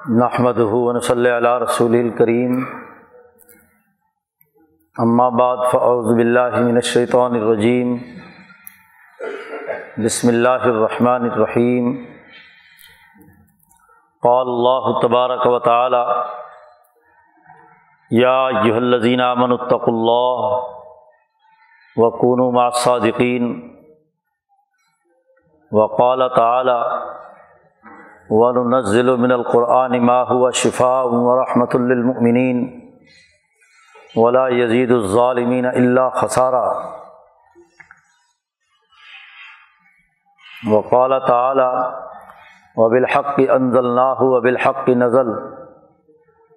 نحمد ہُون صلی اللہ رسول الکریم اما بعد فعوذ باللہ من الشیطان الرجیم بسم اللہ الرحمن الرحیم قال اللہ تبارک و تعالی یا ایہا الذین آمنوا اتقوا اللہ وکونوا مع الصادقین وقال تعالی وننزل من القرآن ما هو شفاء ورحمۃ للمؤمنین ولا یزید الظالمین اللہ خسارہ وقال تعالی وبالحق انزلناه وبالحق نزل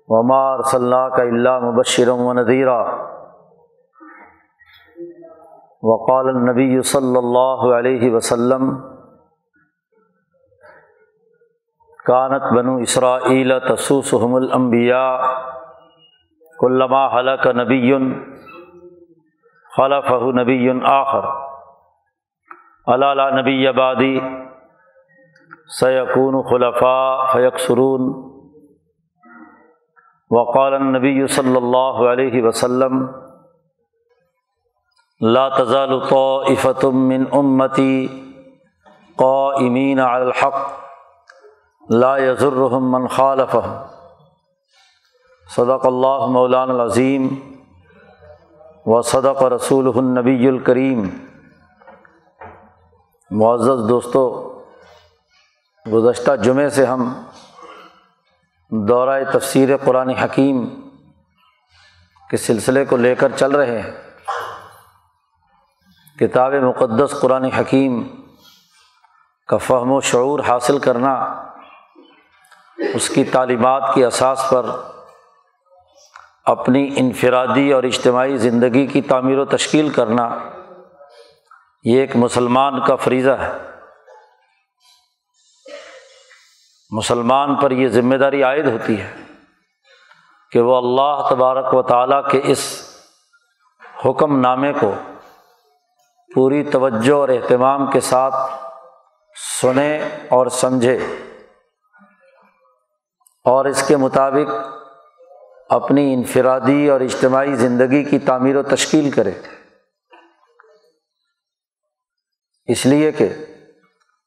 وما ارسلناك الا مبشرا ونذيرا. وقال النبی صلی اللہ علیہ وسلم کانت بنو اسرائیل تسوسحم الانبیاء کلما حلق نبی خلف نبی آخر. علّہ نبی آبادی سیقون خلفاء فیکسرون وقال النبی صلی اللہ علیہ وسلم، لا تزال طائفة من امتی قائمین علی الحق. لا یزرحم من خالف صدق اللہ مولان العظیم و صدق رسول النبی الکریم۔ معزز دوستو، گزشتہ جمعے سے ہم دورہ تفسیر قرآن حکیم کے سلسلے کو لے کر چل رہے ہیں۔ کتاب مقدس قرآن حکیم کا فہم و شعور حاصل کرنا اس کی تعلیمات کی اساس پر اپنی انفرادی اور اجتماعی زندگی کی تعمیر و تشکیل کرنا یہ ایک مسلمان کا فریضہ ہے۔ مسلمان پر یہ ذمہ داری عائد ہوتی ہے کہ وہ اللہ تبارک و تعالیٰ کے اس حکم نامے کو پوری توجہ اور اہتمام کے ساتھ سنیں اور سمجھے۔ اور اس کے مطابق اپنی انفرادی اور اجتماعی زندگی کی تعمیر و تشکیل کرے۔ اس لیے کہ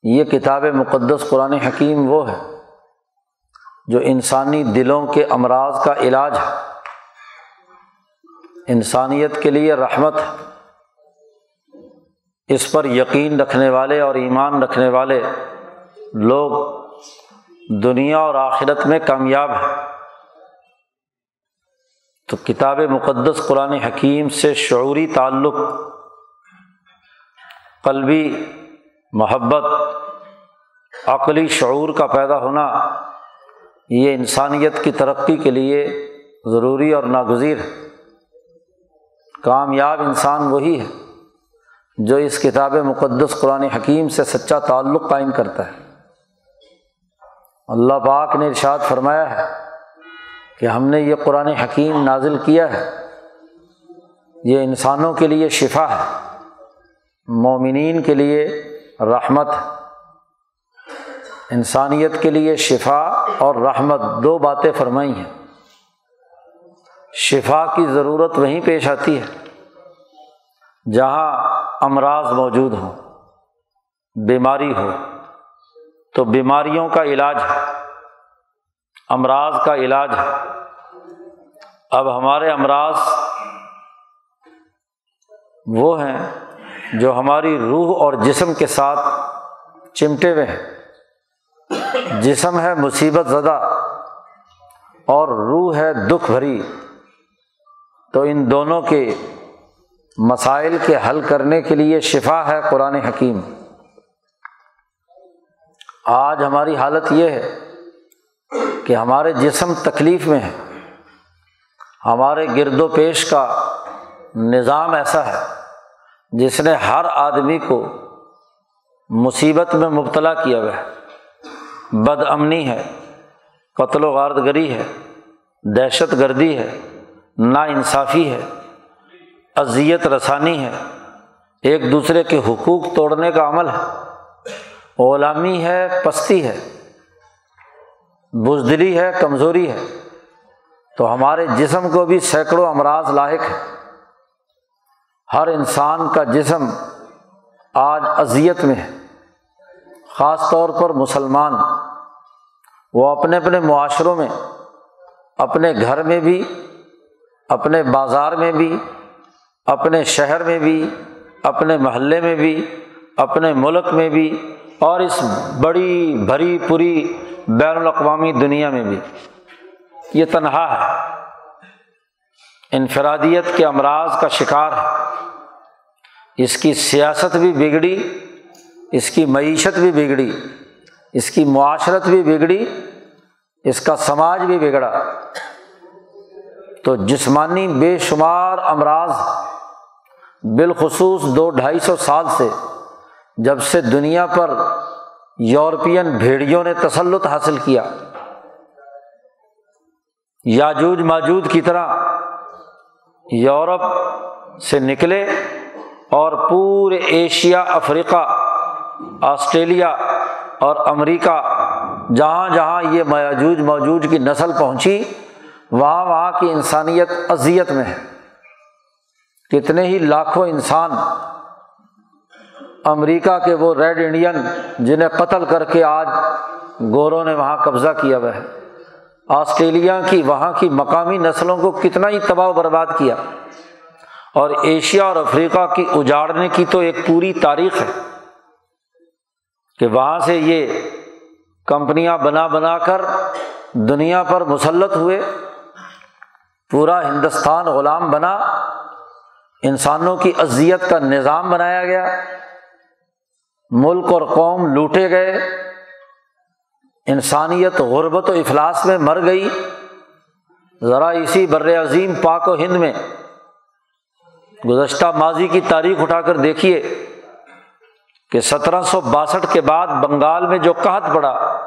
یہ کتاب مقدس قرآن حکیم وہ ہے جو انسانی دلوں کے امراض کا علاج ہے۔ انسانیت کے لیے رحمت ہے۔ اس پر یقین رکھنے والے اور ایمان رکھنے والے لوگ دنیا اور آخرت میں کامیاب ہے۔ تو کتاب مقدس قرآن حکیم سے شعوری تعلق، قلبی محبت، عقلی شعور کا پیدا ہونا، یہ انسانیت کی ترقی کے لیے ضروری اور ناگزیر ہے۔ کامیاب انسان وہی ہے جو اس کتاب مقدس قرآن حکیم سے سچا تعلق قائم کرتا ہے۔ اللہ پاک نے ارشاد فرمایا ہے کہ ہم نے یہ قرآن حکیم نازل کیا ہے۔ یہ انسانوں کے لیے شفا ہے۔ مومنین کے لیے رحمت انسانیت کے لیے شفا اور رحمت دو باتیں فرمائی ہیں۔ شفا کی ضرورت وہیں پیش آتی ہے۔ جہاں امراض موجود ہوں، بیماری ہو تو بیماریوں کا علاج ہے امراض کا علاج۔ ہے اب ہمارے امراض وہ ہیں جو ہماری روح اور جسم کے ساتھ چمٹے ہوئے ہیں۔ جسم ہے مصیبت زدہ اور روح ہے دکھ بھری۔ تو ان دونوں کے مسائل کے حل کرنے کے لیے شفا ہے قرآن حکیم۔ آج ہماری حالت یہ ہے کہ ہمارے جسم تکلیف میں ہے ہمارے گرد و پیش کا نظام ایسا ہے جس نے ہر آدمی کو مصیبت میں مبتلا کیا ہوا ہے۔ بد امنی ہے، قتل و غارت گری ہے، دہشت گردی ہے نا انصافی ہے، اذیت رسانی ہے۔ ایک دوسرے کے حقوق توڑنے کا عمل ہے۔ غلامی ہے، پستی ہے، بزدلی ہے، کمزوری ہے۔ تو ہمارے جسم کو بھی سینکڑوں امراض لاحق ہے ہر انسان کا جسم آج اذیت میں ہے۔ خاص طور پر مسلمان، وہ اپنے اپنے معاشروں میں، اپنے گھر میں بھی، اپنے بازار میں بھی، اپنے شہر میں بھی، اپنے محلے میں بھی، اپنے ملک میں بھی اور اس بڑی بھری پوری بین الاقوامی دنیا میں بھی یہ تنہا ہے۔ انفرادیت کے امراض کا شکار ہے۔ اس کی سیاست بھی بگڑی، اس کی معیشت بھی بگڑی، اس کی معاشرت بھی بگڑی، اس کا سماج بھی بگڑا۔ تو جسمانی بے شمار امراض بالخصوص دو ڈھائی سو سال سے جب سے دنیا پر یورپین بھیڑیوں نے تسلط حاصل کیا، یاجوج ماجود کی طرح یورپ سے نکلے اور پورے ایشیا، افریقہ، آسٹریلیا اور امریکہ، جہاں جہاں یہ میاجوج موجود کی نسل پہنچی، وہاں وہاں کی انسانیت اذیت میں ہے۔ کتنے ہی لاکھوں انسان امریکہ کے وہ ریڈ انڈین جنہیں قتل کر کے آج گوروں نے وہاں قبضہ کیا ہوا ہے۔ آسٹریلیا کی، وہاں کی مقامی نسلوں کو کتنا ہی تباہ و برباد کیا۔ اور ایشیا اور افریقہ کی اجاڑنے کی تو ایک پوری تاریخ ہے کہ وہاں سے یہ کمپنیاں بنا بنا کر دنیا پر مسلط ہوئے، پورا ہندوستان غلام بنا، انسانوں کی اذیت کا نظام بنایا گیا۔ ملک اور قوم لوٹے گئے۔ انسانیت غربت و افلاس میں مر گئی۔ ذرا اسی بر عظیم پاک و ہند میں۔ گزشتہ ماضی کی تاریخ اٹھا کر دیکھیے کہ سترہ سو باسٹھ کے بعد بنگال میں جو قحط پڑا،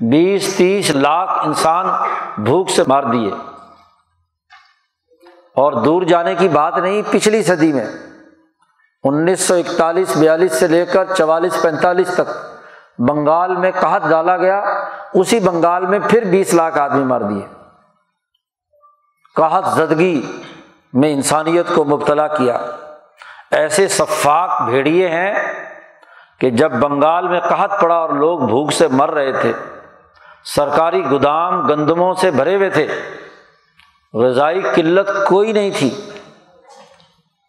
بیس، تیس لاکھ انسان بھوک سے مار دیے۔ اور دور جانے کی بات نہیں، پچھلی صدی میں۔ انیس سو اکتالیس، بیالیس سے لے کر چوالیس، پینتالیس تک بنگال میں قحط ڈالا گیا۔ اسی بنگال میں پھر بیس لاکھ آدمی مار دیے۔ قحط زدگی میں انسانیت کو مبتلا کیا۔ ایسے شفاق بھیڑیے ہیں کہ جب بنگال میں قحط پڑا اور لوگ بھوک سے مر رہے تھے، سرکاری گودام گندموں سے بھرے ہوئے تھے غذائی قلت کوئی نہیں تھی۔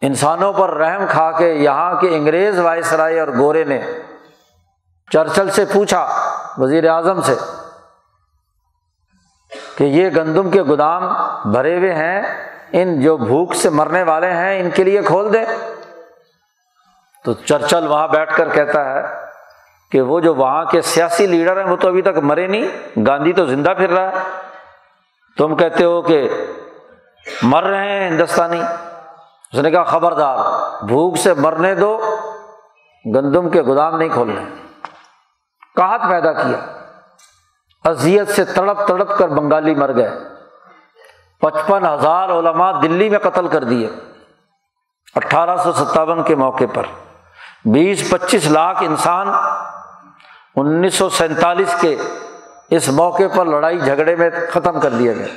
انسانوں پر رحم کھا کے یہاں کے انگریز وائسرائے اور گورے نے چرچل سے پوچھا وزیر اعظم سے کہ یہ گندم کے گودام بھرے ہوئے ہیں، ان جو بھوک سے مرنے والے ہیں، ان کے لیے کھول دے تو چرچل وہاں بیٹھ کر کہتا ہے کہ وہ جو وہاں کے سیاسی لیڈر ہیں، وہ تو ابھی تک مرے نہیں، گاندھی تو زندہ پھر رہا ہے۔ تم کہتے ہو کہ مر رہے ہیں ہندوستانی۔ اس نے کہا، خبردار، بھوک سے مرنے دو، گندم کے گودام نہیں کھولنے. کہت پیدا کیا۔ اذیت سے تڑپ تڑپ کر بنگالی مر گئے۔ پچپن ہزار علماء دلی میں قتل کر دیے۔ اٹھارہ سو ستاون کے موقع پر بیس، پچیس لاکھ انسان انیس سو سینتالیس کے اس موقع پر لڑائی جھگڑے میں ختم کر دیا گیا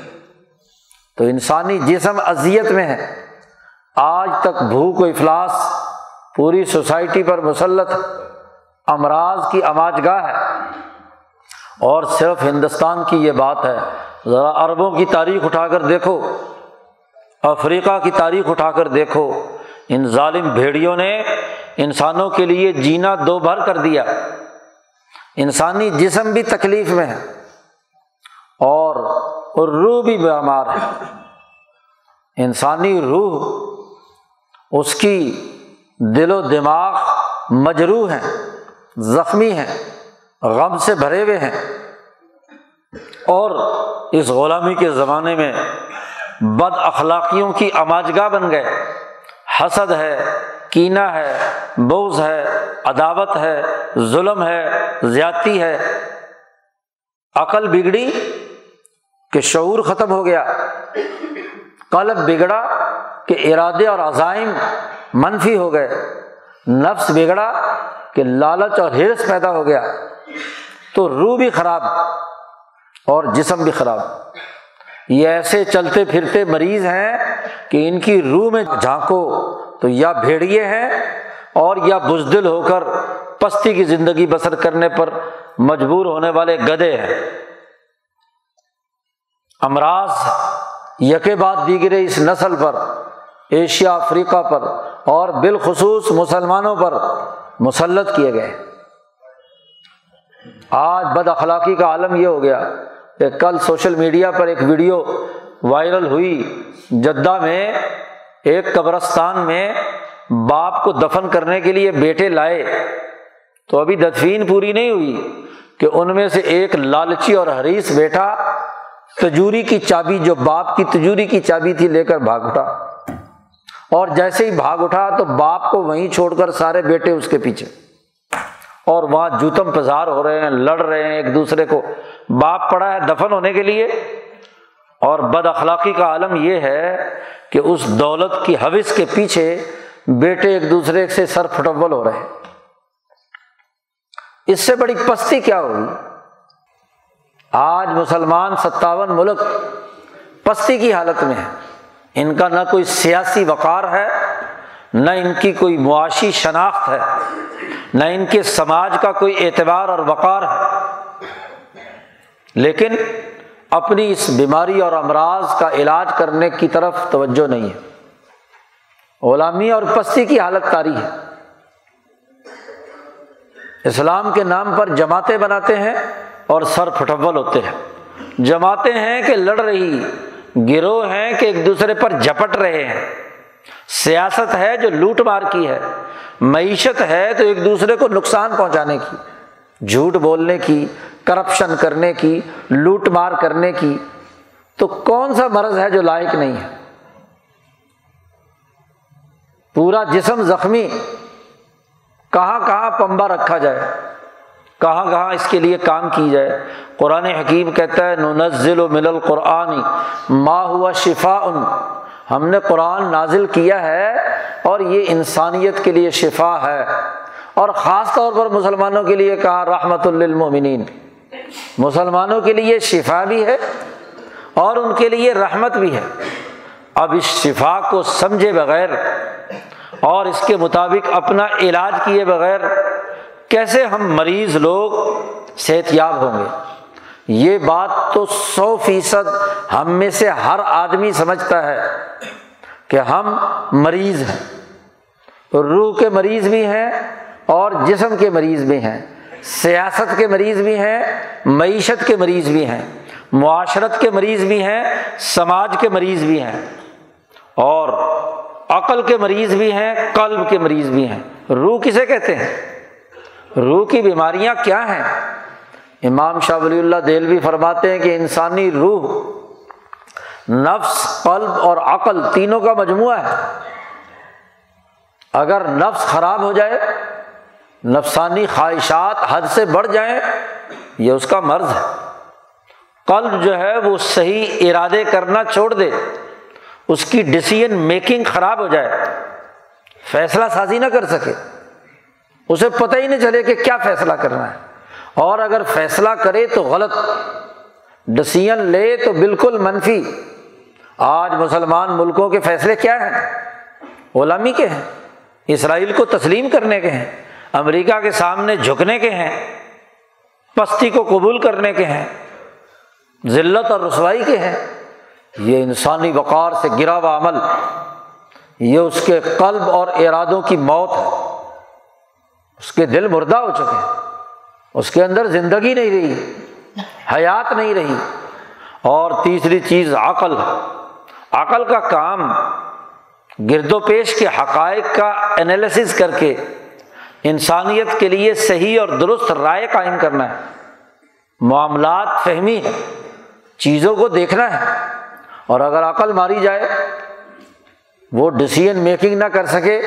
تو انسانی جسم اذیت میں ہے۔ آج تک بھوک و افلاس پوری سوسائٹی پر مسلط امراض کی آماج گاہ ہے۔ اور صرف ہندوستان کی یہ بات ہے۔ ذرا عربوں کی تاریخ اٹھا کر دیکھو۔ افریقہ کی تاریخ اٹھا کر دیکھو۔ ان ظالم بھیڑیوں نے انسانوں کے لیے جینا دو بھر کر دیا۔ انسانی جسم بھی تکلیف میں ہے۔ اور روح بھی بیمار ہے۔ انسانی روح اس کی دل و دماغ مجروح ہیں، زخمی ہیں، غم سے بھرے ہوئے ہیں۔ اور اس غلامی کے زمانے میں بد اخلاقیوں کی اماجگاہ بن گئے۔ حسد ہے کینا ہے بوز ہے، عداوت ہے، ظلم ہے، زیادتی ہے۔ عقل بگڑی کہ شعور ختم ہو گیا۔ قلب بگڑا کہ ارادے اور عزائم منفی ہو گئے۔ نفس بگڑا کہ لالچ اور ہرس پیدا ہو گیا۔ تو روح بھی خراب اور جسم بھی خراب۔ یہ ایسے چلتے پھرتے مریض ہیں کہ ان کی روح میں جھانکو تو یا بھیڑیے ہیں اور یا بزدل ہو کر پستی کی زندگی بسر کرنے پر مجبور ہونے والے گدے ہیں۔ امراض یکے بعد دیگرے اس نسل پر ایشیا، افریقہ پر اور بالخصوص مسلمانوں پر مسلط کیے گئے۔ آج بد اخلاقی کا عالم یہ ہو گیا کہ کل سوشل میڈیا پر ایک ویڈیو وائرل ہوئی، جدہ میں ایک قبرستان میں باپ کو دفن کرنے کے لیے بیٹے لائے۔ تو ابھی دفین پوری نہیں ہوئی کہ ان میں سے ایک لالچی اور حریث بیٹا تجوری کی چابی، جو باپ کی تجوری کی چابی تھی، لے کر بھاگ اٹھا۔ اور جیسے ہی بھاگ اٹھا تو باپ کو وہیں چھوڑ کر سارے بیٹے اس کے پیچھے۔ اور وہاں جوتم پزار ہو رہے ہیں، لڑ رہے ہیں ایک دوسرے کو۔ باپ پڑا ہے دفن ہونے کے لیے۔ اور بد اخلاقی کا عالم یہ ہے کہ اس دولت کی حوث کے پیچھے بیٹے ایک دوسرے سے سر پھٹبل ہو رہے اس سے بڑی پستی کیا ہوگی آج مسلمان ستاون ملک پستی کی حالت میں ہے۔ ان کا نہ کوئی سیاسی وقار ہے، نہ ان کی کوئی معاشی شناخت ہے، نہ ان کے سماج کا کوئی اعتبار اور وقار ہے۔ لیکن اپنی اس بیماری اور امراض کا علاج کرنے کی طرف توجہ نہیں ہے۔ غلامی اور پستی کی حالت کاری ہے۔ اسلام کے نام پر جماعتیں بناتے ہیں اور سر پھٹبل ہوتے ہیں۔ جماعتیں ہیں کہ لڑ رہی گروہ ہیں کہ ایک دوسرے پر جھپٹ رہے ہیں۔ سیاست ہے جو لوٹ مار کی ہے۔ معیشت ہے تو ایک دوسرے کو نقصان پہنچانے کی۔ جھوٹ بولنے کی، کرپشن کرنے کی، لوٹ مار کرنے کی۔ تو کون سا مرض ہے جو لائق نہیں ہے؟ پورا جسم زخمی۔ کہاں کہاں پمبا رکھا جائے؟ کہاں کہاں اس کے لیے کام کی جائے۔ قرآن حکیم کہتا ہے، ننزل و مل القرآن ما ہوا شفا ان ہم نے قرآن نازل کیا ہے اور یہ انسانیت کے لیے شفا ہے۔ اور خاص طور پر مسلمانوں کے لیے کہا، رحمت للمؤمنین۔ مسلمانوں کے لیے شفا بھی ہے اور ان کے لیے رحمت بھی ہے۔ اب اس شفا کو سمجھے بغیر اور اس کے مطابق اپنا علاج کیے بغیر کیسے ہم مریض لوگ صحت یاب ہوں گے؟ یہ بات تو سو فیصد ہم میں سے ہر آدمی سمجھتا ہے کہ ہم مریض ہیں۔ روح کے مریض بھی ہیں اور جسم کے مریض بھی ہیں، سیاست کے مریض بھی ہیں، معیشت کے مریض بھی ہیں، معاشرت کے مریض بھی ہیں، سماج کے مریض بھی ہیں۔ اور عقل کے مریض بھی ہیں، قلب کے مریض بھی ہیں۔ روح کسے کہتے ہیں؟ روح کی بیماریاں کیا ہیں؟ امام شاہ ولی اللہ دل بھی فرماتے ہیں کہ انسانی روح، نفس، قلب اور عقل تینوں کا مجموعہ ہے۔ اگر نفس خراب ہو جائے، نفسانی خواہشات حد سے بڑھ جائیں، یہ اس کا مرض ہے۔ قلب جو ہے وہ صحیح ارادے کرنا چھوڑ دے۔ اس کی ڈسیزن میکنگ خراب ہو جائے۔ فیصلہ سازی نہ کر سکے۔ اسے پتہ ہی نہیں چلے کہ کیا فیصلہ کرنا ہے۔ اور اگر فیصلہ کرے تو غلط۔ ڈسیزن لے تو بالکل منفی۔ آج مسلمان ملکوں کے فیصلے کیا ہیں؟ غلامی کے ہیں۔ اسرائیل کو تسلیم کرنے کے ہیں۔ امریکہ کے سامنے جھکنے کے ہیں۔ پستی کو قبول کرنے کے ہیں۔ ذلت اور رسوائی کے ہیں۔ یہ انسانی وقار سے گرا ہوا عمل۔ یہ اس کے قلب اور ارادوں کی موت ہے۔ اس کے دل مردہ ہو چکے اس کے اندر زندگی نہیں رہی، حیات نہیں رہی۔ اور تیسری چیز، عقل۔ عقل کا کام گرد و پیش کے حقائق کا انالیسس کر کے انسانیت کے لیے صحیح اور درست رائے قائم کرنا ہے۔ معاملات فہمی ہے چیزوں کو دیکھنا ہے۔ اور اگر عقل ماری جائے، وہ ڈسیزن میکنگ نہ کر سکے۔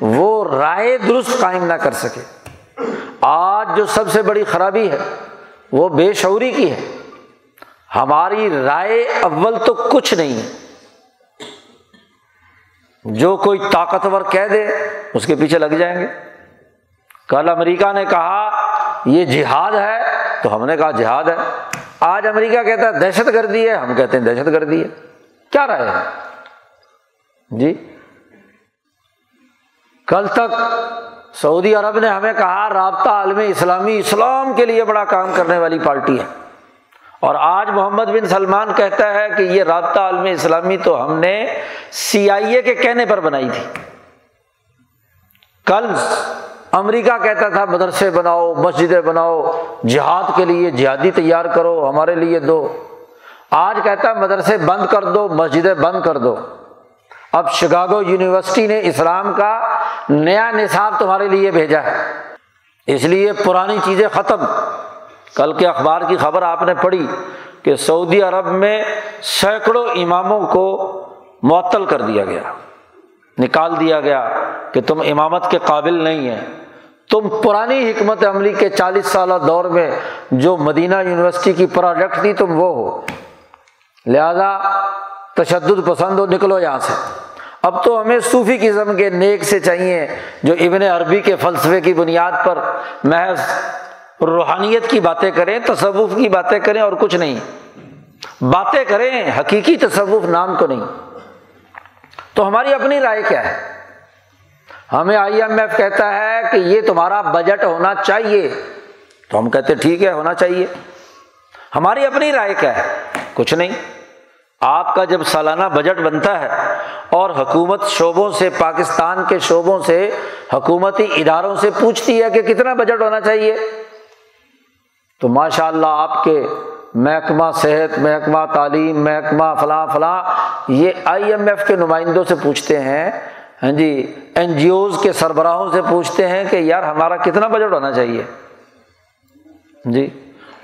وہ رائے درست قائم نہ کر سکے۔ آج جو سب سے بڑی خرابی ہے، وہ بے شعوری کی ہے۔ ہماری رائے اول تو کچھ نہیں ہے۔ جو کوئی طاقتور کہہ دے، اس کے پیچھے لگ جائیں گے۔ کل امریکہ نے کہا، یہ جہاد ہے۔ تو ہم نے کہا، جہاد ہے۔ آج امریکہ کہتا ہے، دہشت گردی ہے۔ ہم کہتے ہیں، دہشت گردی ہے۔ کیا رہے جی؟ کل تک سعودی عرب نے ہمیں کہا رابطہ عالم اسلامی اسلام کے لیے بڑا کام کرنے والی پارٹی ہے۔ اور آج محمد بن سلمان کہتا ہے کہ یہ رابطہ عالم اسلامی تو ہم نے سی آئی اے کے کہنے پر بنائی تھی۔ کل امریکہ کہتا تھا، مدرسے بناؤ، مسجدیں بناؤ، جہاد کے لیے جہادی تیار کرو، ہمارے لیے دو۔ آج کہتا ہے، مدرسے بند کر دو، مسجدیں بند کر دو۔ اب شکاگو یونیورسٹی نے اسلام کا نیا نصاب تمہارے لیے بھیجا ہے۔ اس لیے پرانی چیزیں ختم۔ کل کے اخبار کی خبر آپ نے پڑھی کہ سعودی عرب میں سینکڑوں اماموں کو معطل کر دیا گیا۔ نکال دیا گیا کہ تم امامت کے قابل نہیں ہیں۔ تم پرانی حکمت عملی کے چالیس سالہ دور میں جو مدینہ یونیورسٹی کی پروڈکٹ تھی تم وہ ہو۔ لہذا تشدد پسند ہو، نکلو یہاں سے۔ اب تو ہمیں صوفی قسم کے نیک سے چاہیے جو ابن عربی کے فلسفے کی بنیاد پر محض روحانیت کی باتیں کریں، تصوف کی باتیں کریں اور کچھ نہیں۔ باتیں کریں، حقیقی تصوف نام کو نہیں۔ تو ہماری اپنی رائے کیا ہے؟ ہمیں آئی ایم ایف کہتا ہے کہ یہ تمہارا بجٹ ہونا چاہیے۔ تو ہم کہتے ٹھیک ہے، ہونا چاہیے۔ ہماری اپنی رائے کیا ہے؟ کچھ نہیں۔ آپ کا جب سالانہ بجٹ بنتا ہے اور حکومت شعبوں سے، پاکستان کے شعبوں سے، حکومتی اداروں سے پوچھتی ہے کہ کتنا بجٹ ہونا چاہیے، تو ماشاء اللہ آپ کے محکمہ صحت، محکمہ تعلیم، محکمہ فلاں فلاں، یہ آئی ایم ایف کے نمائندوں سے پوچھتے ہیں ہاں جی این جی اوز کے سربراہوں سے پوچھتے ہیں کہ یار ہمارا کتنا بجٹ ہونا چاہیے؟ جی۔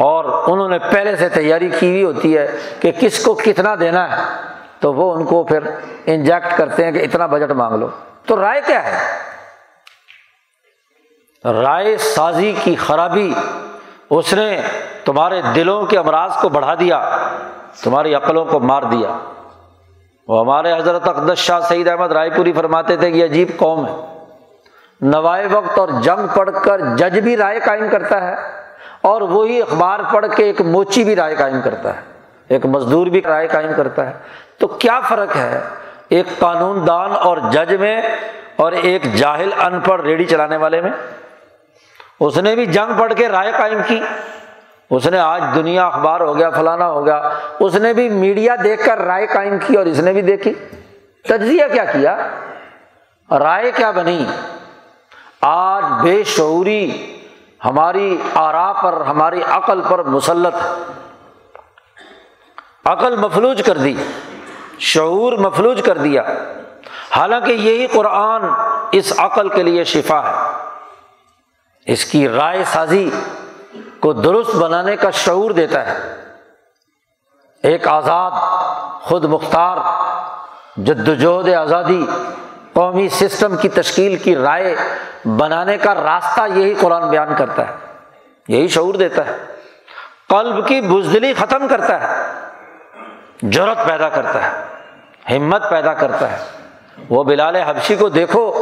اور انہوں نے پہلے سے تیاری کی ہوئی ہوتی ہے کہ کس کو کتنا دینا ہے، تو وہ ان کو پھر انجیکٹ کرتے ہیں کہ اتنا بجٹ مانگ لو۔ تو رائے کیا ہے؟ رائے سازی کی خرابی۔ اس نے تمہارے دلوں کے امراض کو بڑھا دیا، تمہاری عقلوں کو مار دیا۔ وہ ہمارے حضرت اقدس شاہ سعید احمد رائے پوری فرماتے تھے کہ یہ عجیب قوم ہے۔ نوائے وقت اور جنگ پڑھ کر جج بھی رائے قائم کرتا ہے۔ اور وہی اخبار پڑھ کے ایک موچی بھی رائے قائم کرتا ہے، ایک مزدور بھی رائے قائم کرتا ہے۔ تو کیا فرق ہے؟ ایک قانون دان اور جج میں اور ایک جاہل ان پڑھ ریڑھی چلانے والے میں؟ اس نے بھی جنگ پڑھ کے رائے قائم کی۔ اس نے آج دنیا اخبار ہو گیا، فلانا ہو گیا۔ اس نے بھی میڈیا دیکھ کر رائے قائم کی اور اس نے بھی دیکھی۔ تجزیہ کیا کیا؟ رائے کیا بنی؟ آج بے شعوری ہماری آرا پر، ہماری عقل پر مسلط، عقل مفلوج کر دی، شعور مفلوج کر دیا۔ حالانکہ یہی قرآن اس عقل کے لیے شفا ہے۔ اس کی رائے سازی کو درست بنانے کا شعور دیتا ہے۔ ایک آزاد، خود مختار جد وجہد آزادی قومی سسٹم کی تشکیل کی رائے بنانے کا راستہ یہی قرآن بیان کرتا ہے، یہی شعور دیتا ہے۔ قلب کی بزدلی ختم کرتا ہے جرت پیدا کرتا ہے، ہمت پیدا کرتا ہے۔ وہ بلال حبشی کو دیکھو،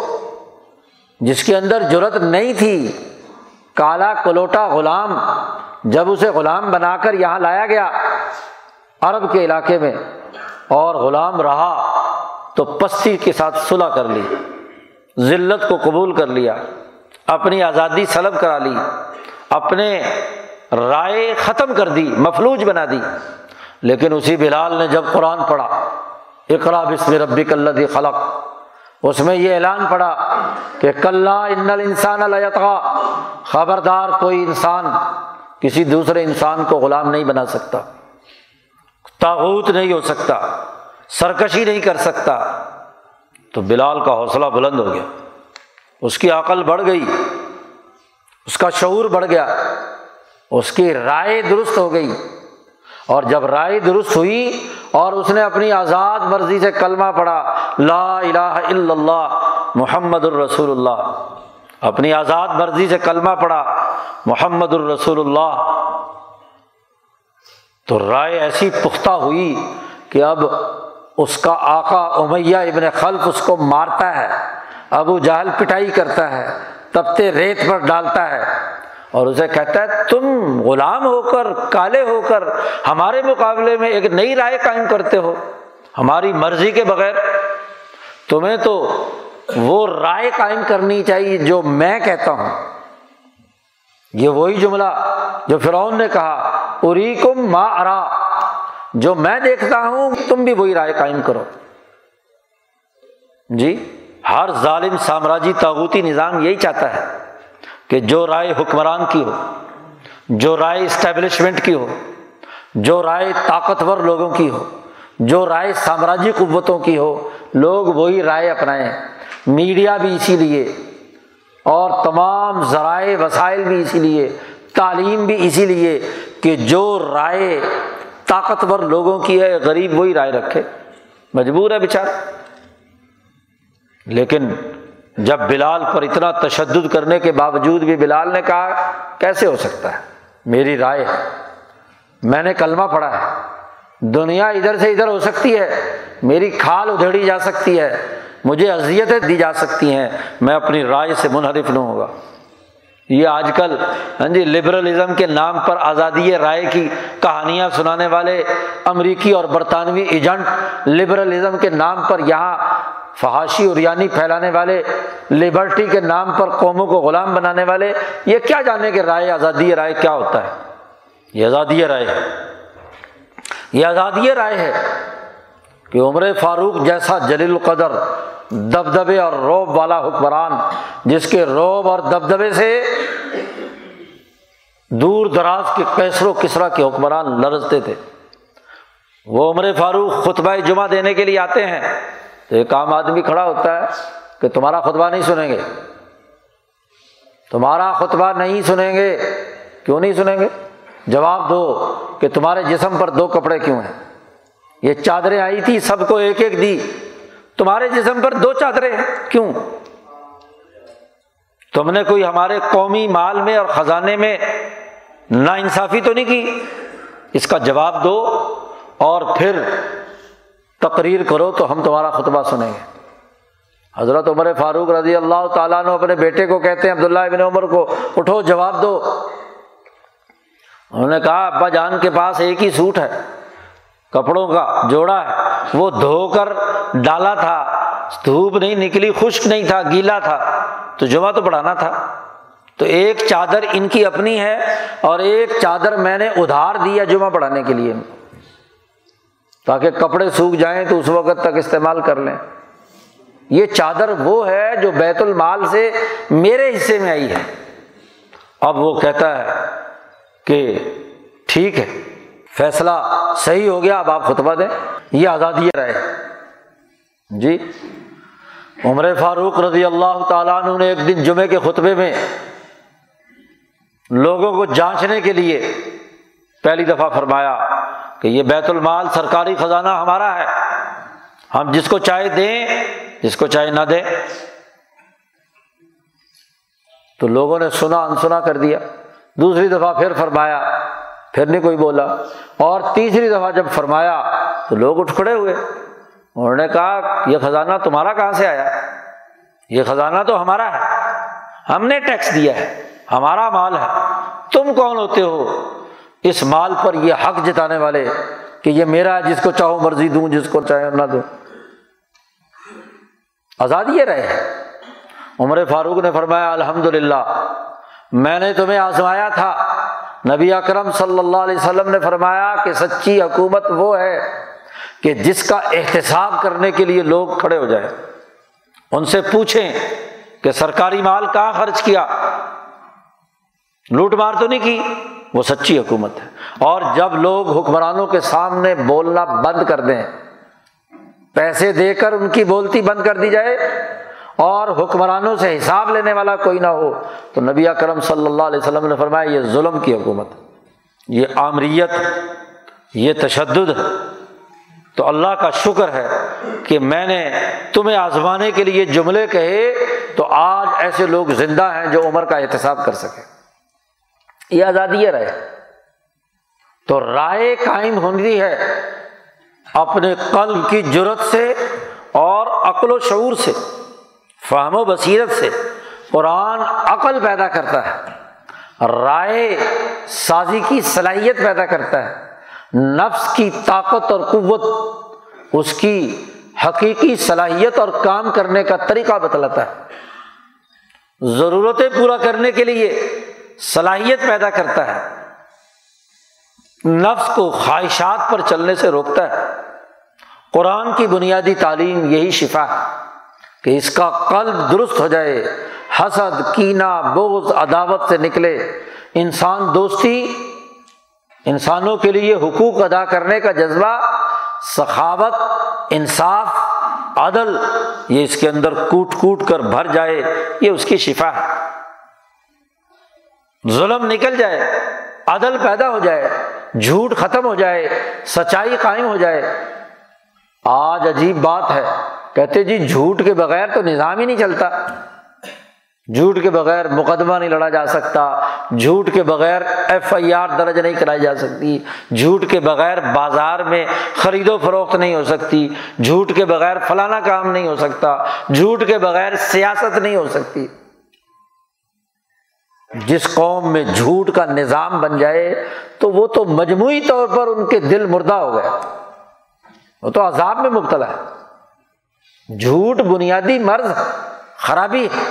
جس کے اندر جرت نہیں تھی، کالا کلوٹا غلام جب اسے غلام بنا کر یہاں لایا گیا عرب کے علاقے میں، اور غلام رہا۔ تو پستی کے ساتھ صلح کر لی، ذلت کو قبول کر لیا، اپنی آزادی سلب کرا لی، اپنے رائے ختم کر دی، مفلوج بنا دی۔ لیکن اسی بلال نے جب قرآن پڑھا، اقرا بسم ربی کلدی خلق، اس میں یہ اعلان پڑا کہ کل ان انسان الطغا خبردار کوئی انسان کسی دوسرے انسان کو غلام نہیں بنا سکتا، تاغوت نہیں ہو سکتا۔ سرکشی نہیں کر سکتا۔ تو بلال کا حوصلہ بلند ہو گیا۔ اس کی عقل بڑھ گئی۔ اس کا شعور بڑھ گیا۔ اس کی رائے درست ہو گئی۔ اور جب رائے درست ہوئی اور اس نے اپنی آزاد مرضی سے کلمہ پڑھا، لا الہ الا اللہ، محمد الرسول اللہ اپنی آزاد مرضی سے کلمہ پڑھا، محمد الرسول اللہ تو رائے ایسی پختہ ہوئی کہ اب اس کا آقا امیہ ابن خلف اس کو مارتا ہے، ابو جہل پٹائی کرتا ہے تبتے ریت پر ڈالتا ہے اور اسے کہتا ہے، تم غلام ہو کر، کالے ہو کر ہمارے مقابلے میں ایک نئی رائے قائم کرتے ہو، ہماری مرضی کے بغیر۔ تمہیں تو وہ رائے قائم کرنی چاہیے جو میں کہتا ہوں۔ یہ وہی جملہ جو فرعون نے کہا اری کم ماں ارا۔ جو میں دیکھتا ہوں، تم بھی وہی رائے قائم کرو۔ جی ہر ظالم سامراجی تاغوتی نظام یہی چاہتا ہے کہ جو رائے حکمران کی ہو، جو رائے اسٹیبلشمنٹ کی ہو، جو رائے طاقتور لوگوں کی ہو، جو رائے سامراجی قوتوں کی ہو، لوگ وہی رائے اپنائیں۔ میڈیا بھی اسی لیے، اور تمام ذرائع وسائل بھی اسی لیے، تعلیم بھی اسی لیے کہ جو رائے طاقتور لوگوں کی ہے، غریب وہی رائے رکھے۔ مجبور ہے بیچارہ۔ لیکن جب بلال پر اتنا تشدد کرنے کے باوجود بھی بلال نے کہا، کیسے ہو سکتا ہے؟ میری رائے ہے۔ میں نے کلمہ پڑھا ہے۔ دنیا ادھر سے ادھر ہو سکتی ہے۔ میری کھال ادھیڑی جا سکتی ہے۔ مجھے اذیتیں دی جا سکتی ہیں۔ میں اپنی رائے سے منحرف نہیں ہوگا۔ یہ آج کل ہاں جی لبرلزم کے نام پر آزادی رائے کی کہانیاں سنانے والے امریکی اور برطانوی ایجنٹ لبرلزم کے نام پر یہاں فحاشی اور یعنی پھیلانے والے لبرٹی کے نام پر قوموں کو غلام بنانے والے، یہ کیا جانے کہ رائے، آزادی رائے کیا ہوتا ہے؟ یہ آزادی رائے ہے۔ یہ آزادی رائے ہے۔ کہ عمر فاروق جیسا جلیل القدر دبدبے اور روب والا حکمران، جس کے روب اور دبدبے سے دور دراز کے کیسر و کسرا کے حکمران لرزتے تھے۔ وہ عمر فاروق خطبہ جمعہ دینے کے لیے آتے ہیں۔ تو ایک عام آدمی کھڑا ہوتا ہے کہ تمہارا خطبہ نہیں سنیں گے۔ تمہارا خطبہ نہیں سنیں گے۔ کیوں نہیں سنیں گے؟ جواب دو کہ تمہارے جسم پر دو کپڑے کیوں ہیں؟ یہ چادریں آئی تھی، سب کو ایک ایک دی۔ تمہارے جسم پر دو چادریں، کیوں؟ تم نے کوئی ہمارے قومی مال میں اور خزانے میں نا انصافی تو نہیں کی؟ اس کا جواب دو اور پھر تقریر کرو تو ہم تمہارا خطبہ سنیں گے۔ حضرت عمر فاروق رضی اللہ تعالیٰ نے اپنے بیٹے کو کہتے ہیں، عبداللہ ابن عمر کو، اٹھو، جواب دو۔ انہوں نے کہا، ابا جان کے پاس ایک ہی سوٹ ہے۔ کپڑوں کا جوڑا ہے وہ دھو کر ڈالا تھا۔ دھوپ نہیں نکلی، خشک نہیں تھا، گیلا تھا۔ تو جمعہ تو پڑھانا تھا۔ تو ایک چادر ان کی اپنی ہے اور ایک چادر میں نے ادھار دیا جمعہ پڑھانے کے لیے۔ تاکہ کپڑے سوکھ جائیں تو اس وقت تک استعمال کر لیں۔ یہ چادر وہ ہے جو بیت المال سے میرے حصے میں آئی ہے۔ اب وہ کہتا ہے کہ ٹھیک ہے۔ فیصلہ صحیح ہو گیا، اب آپ خطبہ دیں۔ یہ آزادی رہے جی عمر فاروق رضی اللہ تعالیٰ عنہ نے ایک دن جمعے کے خطبے میں لوگوں کو جانچنے کے لیے پہلی دفعہ فرمایا کہ یہ بیت المال سرکاری خزانہ ہمارا ہے۔ ہم جس کو چاہے دیں، جس کو چاہے نہ دیں۔ تو لوگوں نے سنا، انسنا کر دیا۔ دوسری دفعہ پھر فرمایا پھر نہیں کوئی بولا۔ اور تیسری دفعہ جب فرمایا تو لوگ اٹھ کھڑے ہوئے۔ انہوں نے کہا، یہ خزانہ تمہارا کہاں سے آیا؟ یہ خزانہ تو ہمارا ہے۔ ہم نے ٹیکس دیا ہے۔ ہمارا مال ہے۔ تم کون ہوتے ہو؟ اس مال پر یہ حق جتانے والے کہ یہ میرا جس کو چاہو مرضی دوں، جس کو چاہے نہ دوں۔ آزادی رہے۔ عمر فاروق نے فرمایا الحمد للہ میں نے تمہیں آزمایا تھا۔ نبی اکرم صلی اللہ علیہ وسلم نے فرمایا کہ سچی حکومت وہ ہے کہ جس کا احتساب کرنے کے لیے لوگ کھڑے ہو جائیں۔ ان سے پوچھیں کہ سرکاری مال کہاں خرچ کیا؟ لوٹ مار تو نہیں کی؟ وہ سچی حکومت ہے۔ اور جب لوگ حکمرانوں کے سامنے بولنا بند کر دیں، پیسے دے کر ان کی بولتی بند کر دی جائے اور حکمرانوں سے حساب لینے والا کوئی نہ ہو تو نبی کرم صلی اللہ علیہ وسلم نے فرمایا، یہ ظلم کی حکومت یہ آمریت، یہ تشدد۔ تو اللہ کا شکر ہے کہ میں نے تمہیں آزمانے کے لیے جملے کہے، تو آج ایسے لوگ زندہ ہیں جو عمر کا احتساب کر سکے یہ آزادی ہے۔ رائے تو رائے قائم ہونی ہے اپنے قلب کی جرت سے اور عقل و شعور سے۔ فہم و بصیرت سے قرآن عقل پیدا کرتا ہے، رائے سازی کی صلاحیت پیدا کرتا ہے، نفس کی طاقت اور قوت اس کی حقیقی صلاحیت اور کام کرنے کا طریقہ بتلاتا ہے۔ ضرورتیں پورا کرنے کے لیے صلاحیت پیدا کرتا ہے۔ نفس کو خواہشات پر چلنے سے روکتا ہے۔ قرآن کی بنیادی تعلیم یہی شفا ہے۔ کہ اس کا قلب درست ہو جائے، حسد کینا بغض، عداوت سے نکلے۔ انسان دوستی، انسانوں کے لیے حقوق ادا کرنے کا جذبہ، سخاوت، انصاف، عدل، یہ اس کے اندر کوٹ کوٹ کر بھر جائے، یہ اس کی شفا ہے۔ ظلم نکل جائے، عدل پیدا ہو جائے، جھوٹ ختم ہو جائے، سچائی قائم ہو جائے۔ آج عجیب بات ہے۔ کہتے جی جھوٹ کے بغیر تو نظام ہی نہیں چلتا۔ جھوٹ کے بغیر مقدمہ نہیں لڑا جا سکتا۔ جھوٹ کے بغیر ایف آئی آر درج نہیں کرائی جا سکتی۔ جھوٹ کے بغیر بازار میں خرید و فروخت نہیں ہو سکتی۔ جھوٹ کے بغیر فلانا کام نہیں ہو سکتا۔ جھوٹ کے بغیر سیاست نہیں ہو سکتی۔ جس قوم میں جھوٹ کا نظام بن جائے تو وہ تو مجموعی طور پر ان کے دل مردہ ہو گئے۔ وہ تو عذاب میں مبتلا ہے۔ جھوٹ بنیادی مرض، خرابی ہے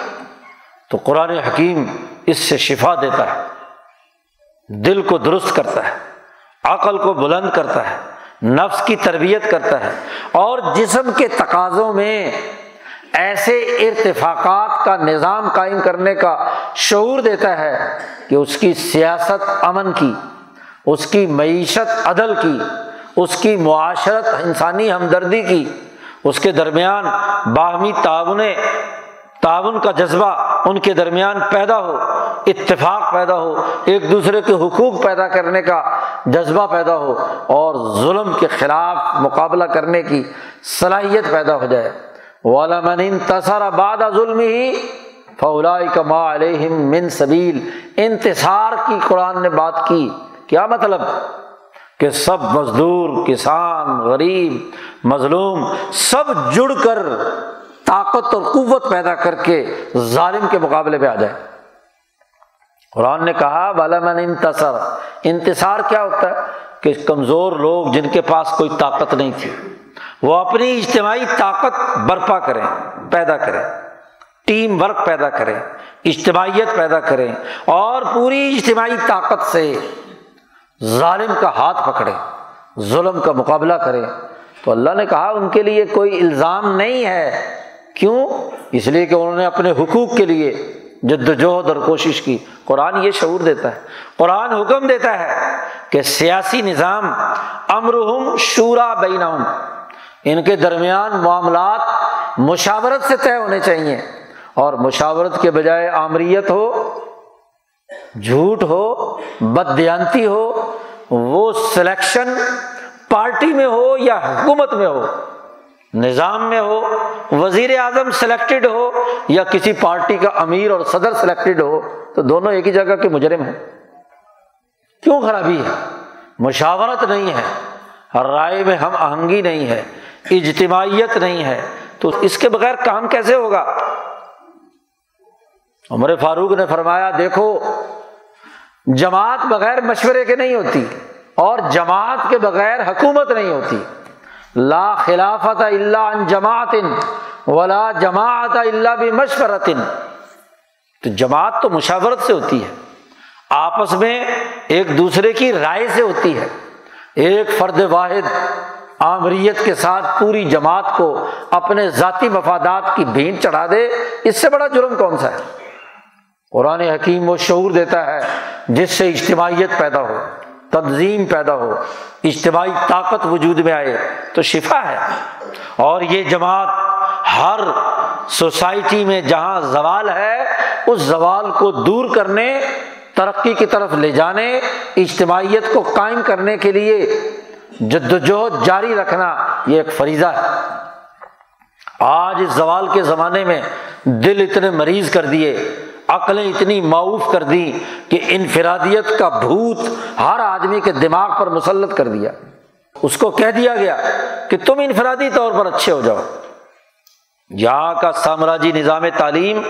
تو قرآن حکیم اس سے شفا دیتا ہے، دل کو درست کرتا ہے، عقل کو بلند کرتا ہے، نفس کی تربیت کرتا ہے، اور جسم کے تقاضوں میں ایسے ارتفاقات کا نظام قائم کرنے کا شعور دیتا ہے کہ اس کی سیاست امن کی، اس کی معیشت عدل کی، اس کی معاشرت انسانی ہمدردی کی۔ اس کے درمیان باہمی تعاون تعاون کا جذبہ ان کے درمیان پیدا ہو، اتفاق پیدا ہو، ایک دوسرے کے حقوق پیدا کرنے کا جذبہ پیدا ہو اور ظلم کے خلاف مقابلہ کرنے کی صلاحیت پیدا ہو جائے۔ والن تصر باد ظلم ہی فولا کما علیہم من سبیل انتصار کی قرآن نے بات کی۔ کیا مطلب؟ کہ سب مزدور، کسان، غریب مظلوم سب جڑ کر طاقت اور قوت پیدا کر کے ظالم کے مقابلے پہ آ جائے۔ قرآن نے کہا بالا من انتصر انتصار کیا ہوتا ہے؟ کہ کمزور لوگ جن کے پاس کوئی طاقت نہیں تھی، وہ اپنی اجتماعی طاقت برپا کریں، پیدا کریں، ٹیم ورک پیدا کریں، اجتماعیت پیدا کریں اور پوری اجتماعی طاقت سے ظالم کا ہاتھ پکڑے ظلم کا مقابلہ کرے تو اللہ نے کہا ان کے لیے کوئی الزام نہیں ہے۔ کیوں؟ اس لیے کہ انہوں نے اپنے حقوق کے لیے جد وجہد اور کوشش کی۔ قرآن یہ شعور دیتا ہے۔ قرآن حکم دیتا ہے کہ سیاسی نظام امرحم شورا بین ان کے درمیان معاملات مشاورت سے طے ہونے چاہیے۔ اور مشاورت کے بجائے آمریت ہو، جھوٹ ہو بدیانتی ہو، وہ سلیکشن پارٹی میں ہو یا حکومت میں ہو، نظام میں ہو، وزیر اعظم سلیکٹڈ ہو یا کسی پارٹی کا امیر اور صدر سلیکٹڈ ہو، تو دونوں ایک ہی جگہ کے مجرم ہیں۔ کیوں خرابی ہے؟ مشاورت نہیں ہے۔ رائے میں ہم آہنگی نہیں ہے۔ اجتماعیت نہیں ہے۔ تو اس کے بغیر کام کیسے ہوگا؟ عمر فاروق نے فرمایا، دیکھو، جماعت بغیر مشورے کے نہیں ہوتی۔ اور جماعت کے بغیر حکومت نہیں ہوتی۔ لا خلافت اللہ ان جماعت ولا جماعت اللہ بھی مشورت تو جماعت تو مشاورت سے ہوتی ہے، آپس میں ایک دوسرے کی رائے سے ہوتی ہے۔ ایک فرد واحد آمریت کے ساتھ پوری جماعت کو اپنے ذاتی مفادات کی بھینٹ چڑھا دے، اس سے بڑا جرم کون سا ہے؟ قرآن حکیم وہ شعور دیتا ہے جس سے اجتماعیت پیدا ہو۔ تنظیم پیدا ہو، اجتماعی طاقت وجود میں آئے تو شفا ہے۔ اور یہ جماعت ہر سوسائٹی میں جہاں زوال ہے، اس زوال کو دور کرنے، ترقی کی طرف لے جانے، اجتماعیت کو قائم کرنے کے لیے جد وجہد جاری رکھنا یہ ایک فریضہ ہے۔ آج اس زوال کے زمانے میں دل اتنے مریض کر دیے۔ عقلیں اتنی معاوف کر دی کہ انفرادیت کا بھوت ہر آدمی کے دماغ پر مسلط کر دیا۔ اس کو کہہ دیا گیا کہ تم انفرادی طور پر اچھے ہو جاؤ۔ یہاں کا سامراجی نظام تعلیم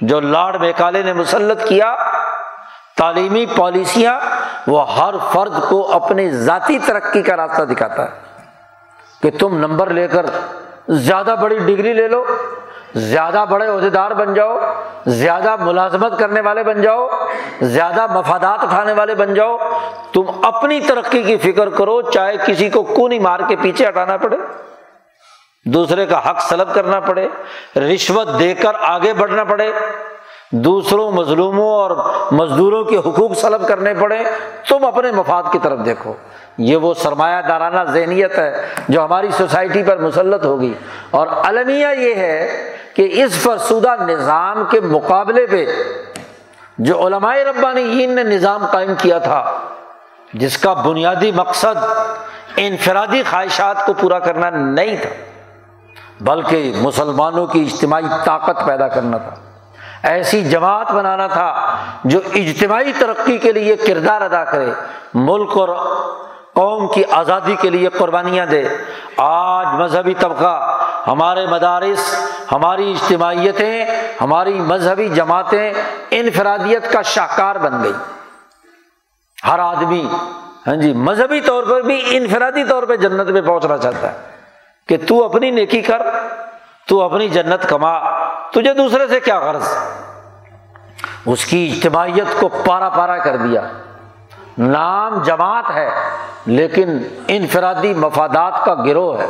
جو لارڈ میکالے نے مسلط کیا، تعلیمی پالیسیاں وہ ہر فرد کو اپنی ذاتی ترقی کا راستہ دکھاتا ہے کہ تم نمبر لے کر زیادہ بڑی ڈگری لے لو۔ زیادہ بڑے عہدیدار بن جاؤ، زیادہ ملازمت کرنے والے بن جاؤ، زیادہ مفادات اٹھانے والے بن جاؤ، تم اپنی ترقی کی فکر کرو، چاہے کسی کو کونی مار کے پیچھے ہٹانا پڑے، دوسرے کا حق سلب کرنا پڑے، رشوت دے کر آگے بڑھنا پڑے، دوسروں مظلوموں اور مزدوروں کے حقوق سلب کرنے پڑے، تم اپنے مفاد کی طرف دیکھو۔ یہ وہ سرمایہ دارانہ ذہنیت ہے جو ہماری سوسائٹی پر مسلط ہوگی۔ اور المیہ یہ ہے کہ اس فرسودہ نظام کے مقابلے پہ جو علماء ربانی نے نظام قائم کیا تھا، جس کا بنیادی مقصد انفرادی خواہشات کو پورا کرنا نہیں تھا، بلکہ مسلمانوں کی اجتماعی طاقت پیدا کرنا تھا۔ ایسی جماعت بنانا تھا جو اجتماعی ترقی کے لیے کردار ادا کرے، ملک اور قوم کی آزادی کے لیے قربانیاں دے۔ آج مذہبی طبقہ ہمارے مدارس، ہماری اجتماعیتیں، ہماری مذہبی جماعتیں انفرادیت کا شاہکار بن گئی ہر آدمی ہاں جی مذہبی طور پر بھی انفرادی طور پہ جنت میں پہنچنا چاہتا ہے کہ تو اپنی نیکی کر، تو اپنی جنت کما، تجھے دوسرے سے کیا غرض؟ اس کی اجتماعیت کو پارا پارا کر دیا۔ نام جماعت ہے، لیکن انفرادی مفادات کا گروہ ہے۔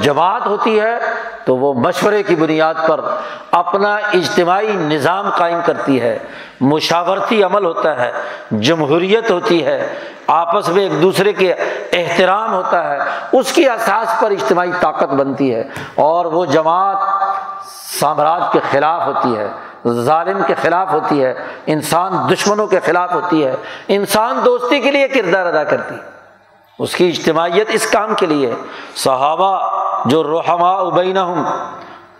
جماعت ہوتی ہے تو وہ مشورے کی بنیاد پر اپنا اجتماعی نظام قائم کرتی ہے۔ مشاورتی عمل ہوتا ہے، جمہوریت ہوتی ہے، آپس میں ایک دوسرے کے احترام ہوتا ہے، اس کی احساس پر اجتماعی طاقت بنتی ہے۔ اور وہ جماعت سامراج کے خلاف ہوتی ہے، ظالم کے خلاف ہوتی ہے، انسان دشمنوں کے خلاف ہوتی ہے۔ انسان دوستی کے لیے کردار ادا کرتی ہے۔ اس کی اجتماعیت اس کام کے لیے صحابہ جو روحما ابین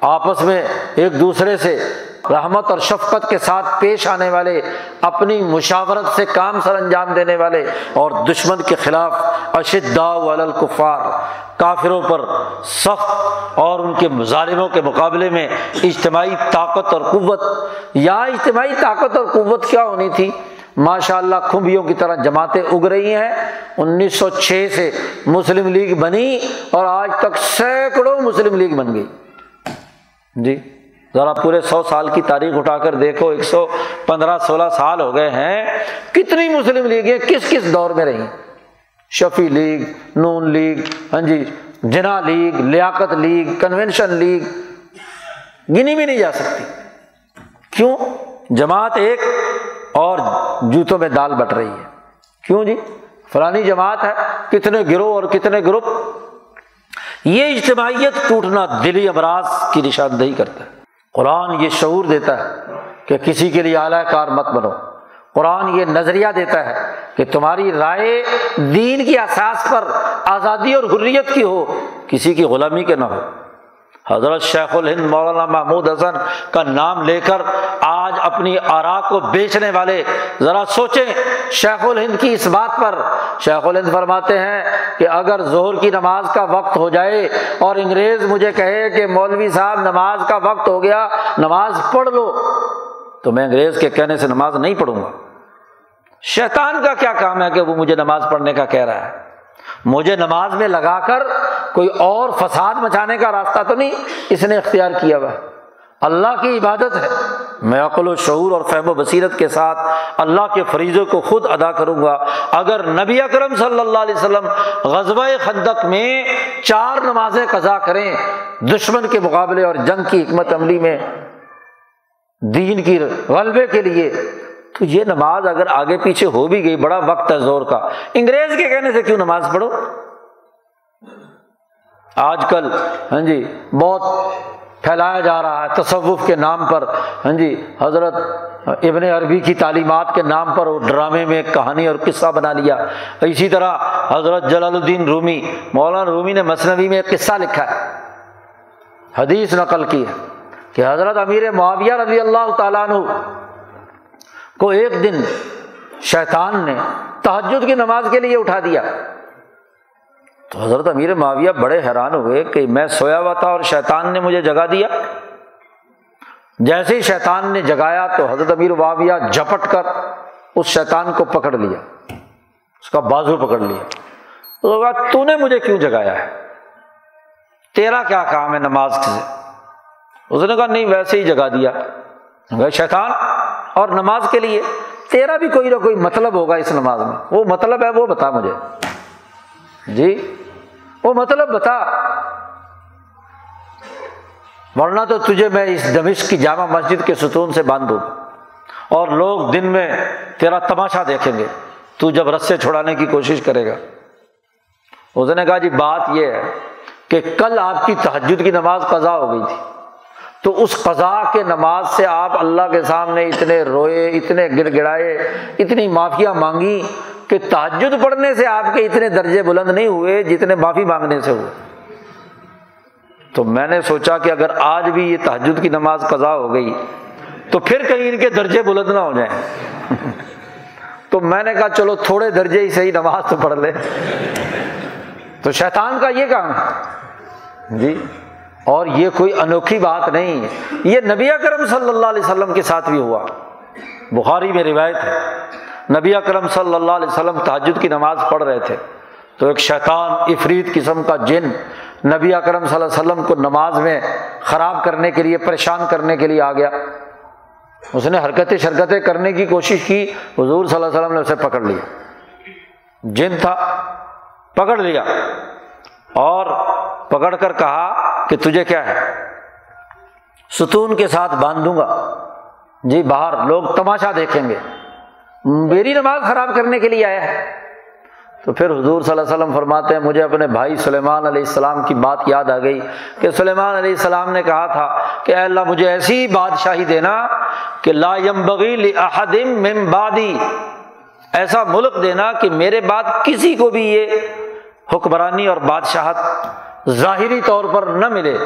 آپس میں ایک دوسرے سے رحمت اور شفقت کے ساتھ پیش آنے والے، اپنی مشاورت سے کام سر انجام دینے والے اور دشمن کے خلاف اشدا الکفار، کافروں پر سخت اور ان کے ظالموں کے مقابلے میں اجتماعی طاقت اور قوت۔ یا اجتماعی طاقت اور قوت کیا ہونی تھی؟ ماشاء اللہ کھمبیوں کی طرح جماعتیں اگ رہی ہیں۔ انیس سو چھ سے مسلم لیگ بنی اور آج تک سینکڑوں مسلم لیگ بن گئی۔ جی ذرا پورے سو سال کی تاریخ اٹھا کر دیکھو، ایک سو پندرہ، سولہ سال ہو گئے ہیں۔ کتنی مسلم لیگیں کس کس دور میں رہی؟ شفی لیگ، نون لیگ ہاں جی Jinnah league, Liaquat league convention league. گنی بھی نہیں جا سکتی۔ کیوں؟ جماعت ایک اور جوتوں میں دال بٹ رہی ہے۔ کیوں جی؟ فلانی جماعت ہے، کتنے گروہ اور کتنے گروپ۔ یہ اجتماعیت ٹوٹنا دلی امراض کی نشاندہی کرتا ہے۔ قرآن یہ شعور دیتا ہے کہ کسی کے لیے اعلی کار مت بنو۔ قرآن یہ نظریہ دیتا ہے کہ تمہاری رائے دین کی احساس پر آزادی اور حریت کی ہو، کسی کی غلامی کے نہ ہو۔ حضرت شیخ الہند مولانا محمود حسن کا نام لے کر آج اپنی آرا کو بیچنے والے ذرا سوچیں شیخ الہند کی اس بات پر۔ شیخ الہند فرماتے ہیں کہ اگر ظہر کی نماز کا وقت ہو جائے اور انگریز مجھے کہے کہ مولوی صاحب نماز کا وقت ہو گیا، نماز پڑھ لو، تو میں انگریز کے کہنے سے نماز نہیں پڑھوں گا۔ شیطان کا کیا کام ہے کہ وہ مجھے نماز پڑھنے کا کہہ رہا ہے؟ مجھے نماز میں لگا کر کوئی اور فساد مچانے کا راستہ تو نہیں؟ اس نے اختیار کیا ہوا۔ اللہ کی عبادت ہے۔ میں عقل و شعور اور فہم و بصیرت کے ساتھ اللہ کے فریضوں کو خود ادا کروں گا۔ اگر نبی اکرم صلی اللہ علیہ وسلم غزبۂ خندق میں چار نمازیں قضا کریں، دشمن کے مقابلے اور جنگ کی حکمت عملی میں، دین کی غلبے کے لیے تو یہ نماز اگر آگے پیچھے ہو بھی گئی، بڑا وقت ہے زور کا۔ انگریز کے کہنے سے کیوں نماز پڑھو؟ آج کل ہاں جی بہت پھیلایا جا رہا ہے تصوف کے نام پر۔ ہاں جی حضرت ابن عربی کی تعلیمات کے نام پر وہ ڈرامے میں کہانی اور قصہ بنا لیا۔ اسی طرح حضرت جلال الدین رومی، مولانا رومی نے مصنوعی میں ایک قصہ لکھا ہے۔ حدیث نقل کی ہے کہ حضرت امیر معاویہ رضی اللہ تعالیٰ عنہ کو ایک دن شیطان نے تحجد کی نماز کے لیے اٹھا دیا۔ تو حضرت امیر معاویہ بڑے حیران ہوئے کہ میں سویا ہوا تھا اور شیطان نے مجھے جگا دیا۔ جیسے ہی شیطان نے جگایا تو حضرت امیر معاویہ جھپٹ کر اس شیطان کو پکڑ لیا۔ اس کا بازو پکڑ لیا۔ تو کہا تو نے مجھے کیوں جگایا ہے؟ تیرا کیا کام ہے نماز سے؟ اس نے کہا، نہیں، ویسے ہی جگا دیا۔ شیطان اور نماز کے لیے تیرا بھی کوئی نہ کوئی مطلب ہوگا اس نماز میں۔ وہ مطلب ہے، وہ بتا مجھے۔ جی؟ وہ مطلب بتا۔ ورنہ تو تجھے میں اس دمش کی جامع مسجد کے ستون سے باندھ دوں اور لوگ دن میں تیرا تماشا دیکھیں گے۔ تو جب رسے چھڑانے کی کوشش کرے گا۔ اس نے کہا جی بات یہ ہے کہ کل آپ کی تحجد کی نماز قضا ہو گئی تھی۔ تو اس قضا کے نماز سے آپ اللہ کے سامنے اتنے روئے، اتنے گڑ گڑائے اتنی معافیا مانگی کہ تحجد پڑھنے سے آپ کے اتنے درجے بلند نہیں ہوئے جتنے معافی مانگنے سے ہوئے۔ تو میں نے سوچا کہ اگر آج بھی یہ تحجد کی نماز قضا ہو گئی تو پھر کہیں ان کے درجے بلند نہ ہو جائیں۔ تو میں نے کہا چلو تھوڑے درجے ہی صحیح نماز تو پڑھ لے تو شیطان کا یہ کام۔ جی؟ اور یہ کوئی انوکھی بات نہیں ہے۔ یہ نبی اکرم صلی اللہ علیہ وسلم کے ساتھ بھی ہوا۔ بخاری میں روایت ہے۔ نبی اکرم صلی اللہ علیہ وسلم تحجد کی نماز پڑھ رہے تھے۔ تو ایک شیطان افرید قسم کا جن نبی اکرم صلی اللہ علیہ وسلم کو نماز میں خراب کرنے کے لیے، پریشان کرنے کے لیے آ گیا۔ اس نے حرکتیں شرکتیں کرنے کی کوشش کی۔ حضور صلی اللہ علیہ وسلم نے اسے پکڑ لیا۔ جن تھا، پکڑ لیا۔ اور پکڑ کر کہا کہ تجھے کیا ہے؟ ستون کے ساتھ باندھ دوں گا۔ جی باہر لوگ تماشا دیکھیں گے۔ میری نماز خراب کرنے کے لیے آیا ہے۔ تو پھر حضور صلی اللہ علیہ وسلم فرماتے ہیں، مجھے اپنے بھائی سلیمان علیہ السلام کی بات یاد آ گئی کہ سلیمان علیہ السلام نے کہا تھا کہ اے اللہ، مجھے ایسی بادشاہی دینا کہ لا یم بغیل احدم بادی ایسا ملک دینا کہ میرے بعد کسی کو بھی یہ حکمرانی اور بادشاہت ظاہری طور پر نہ ملے۔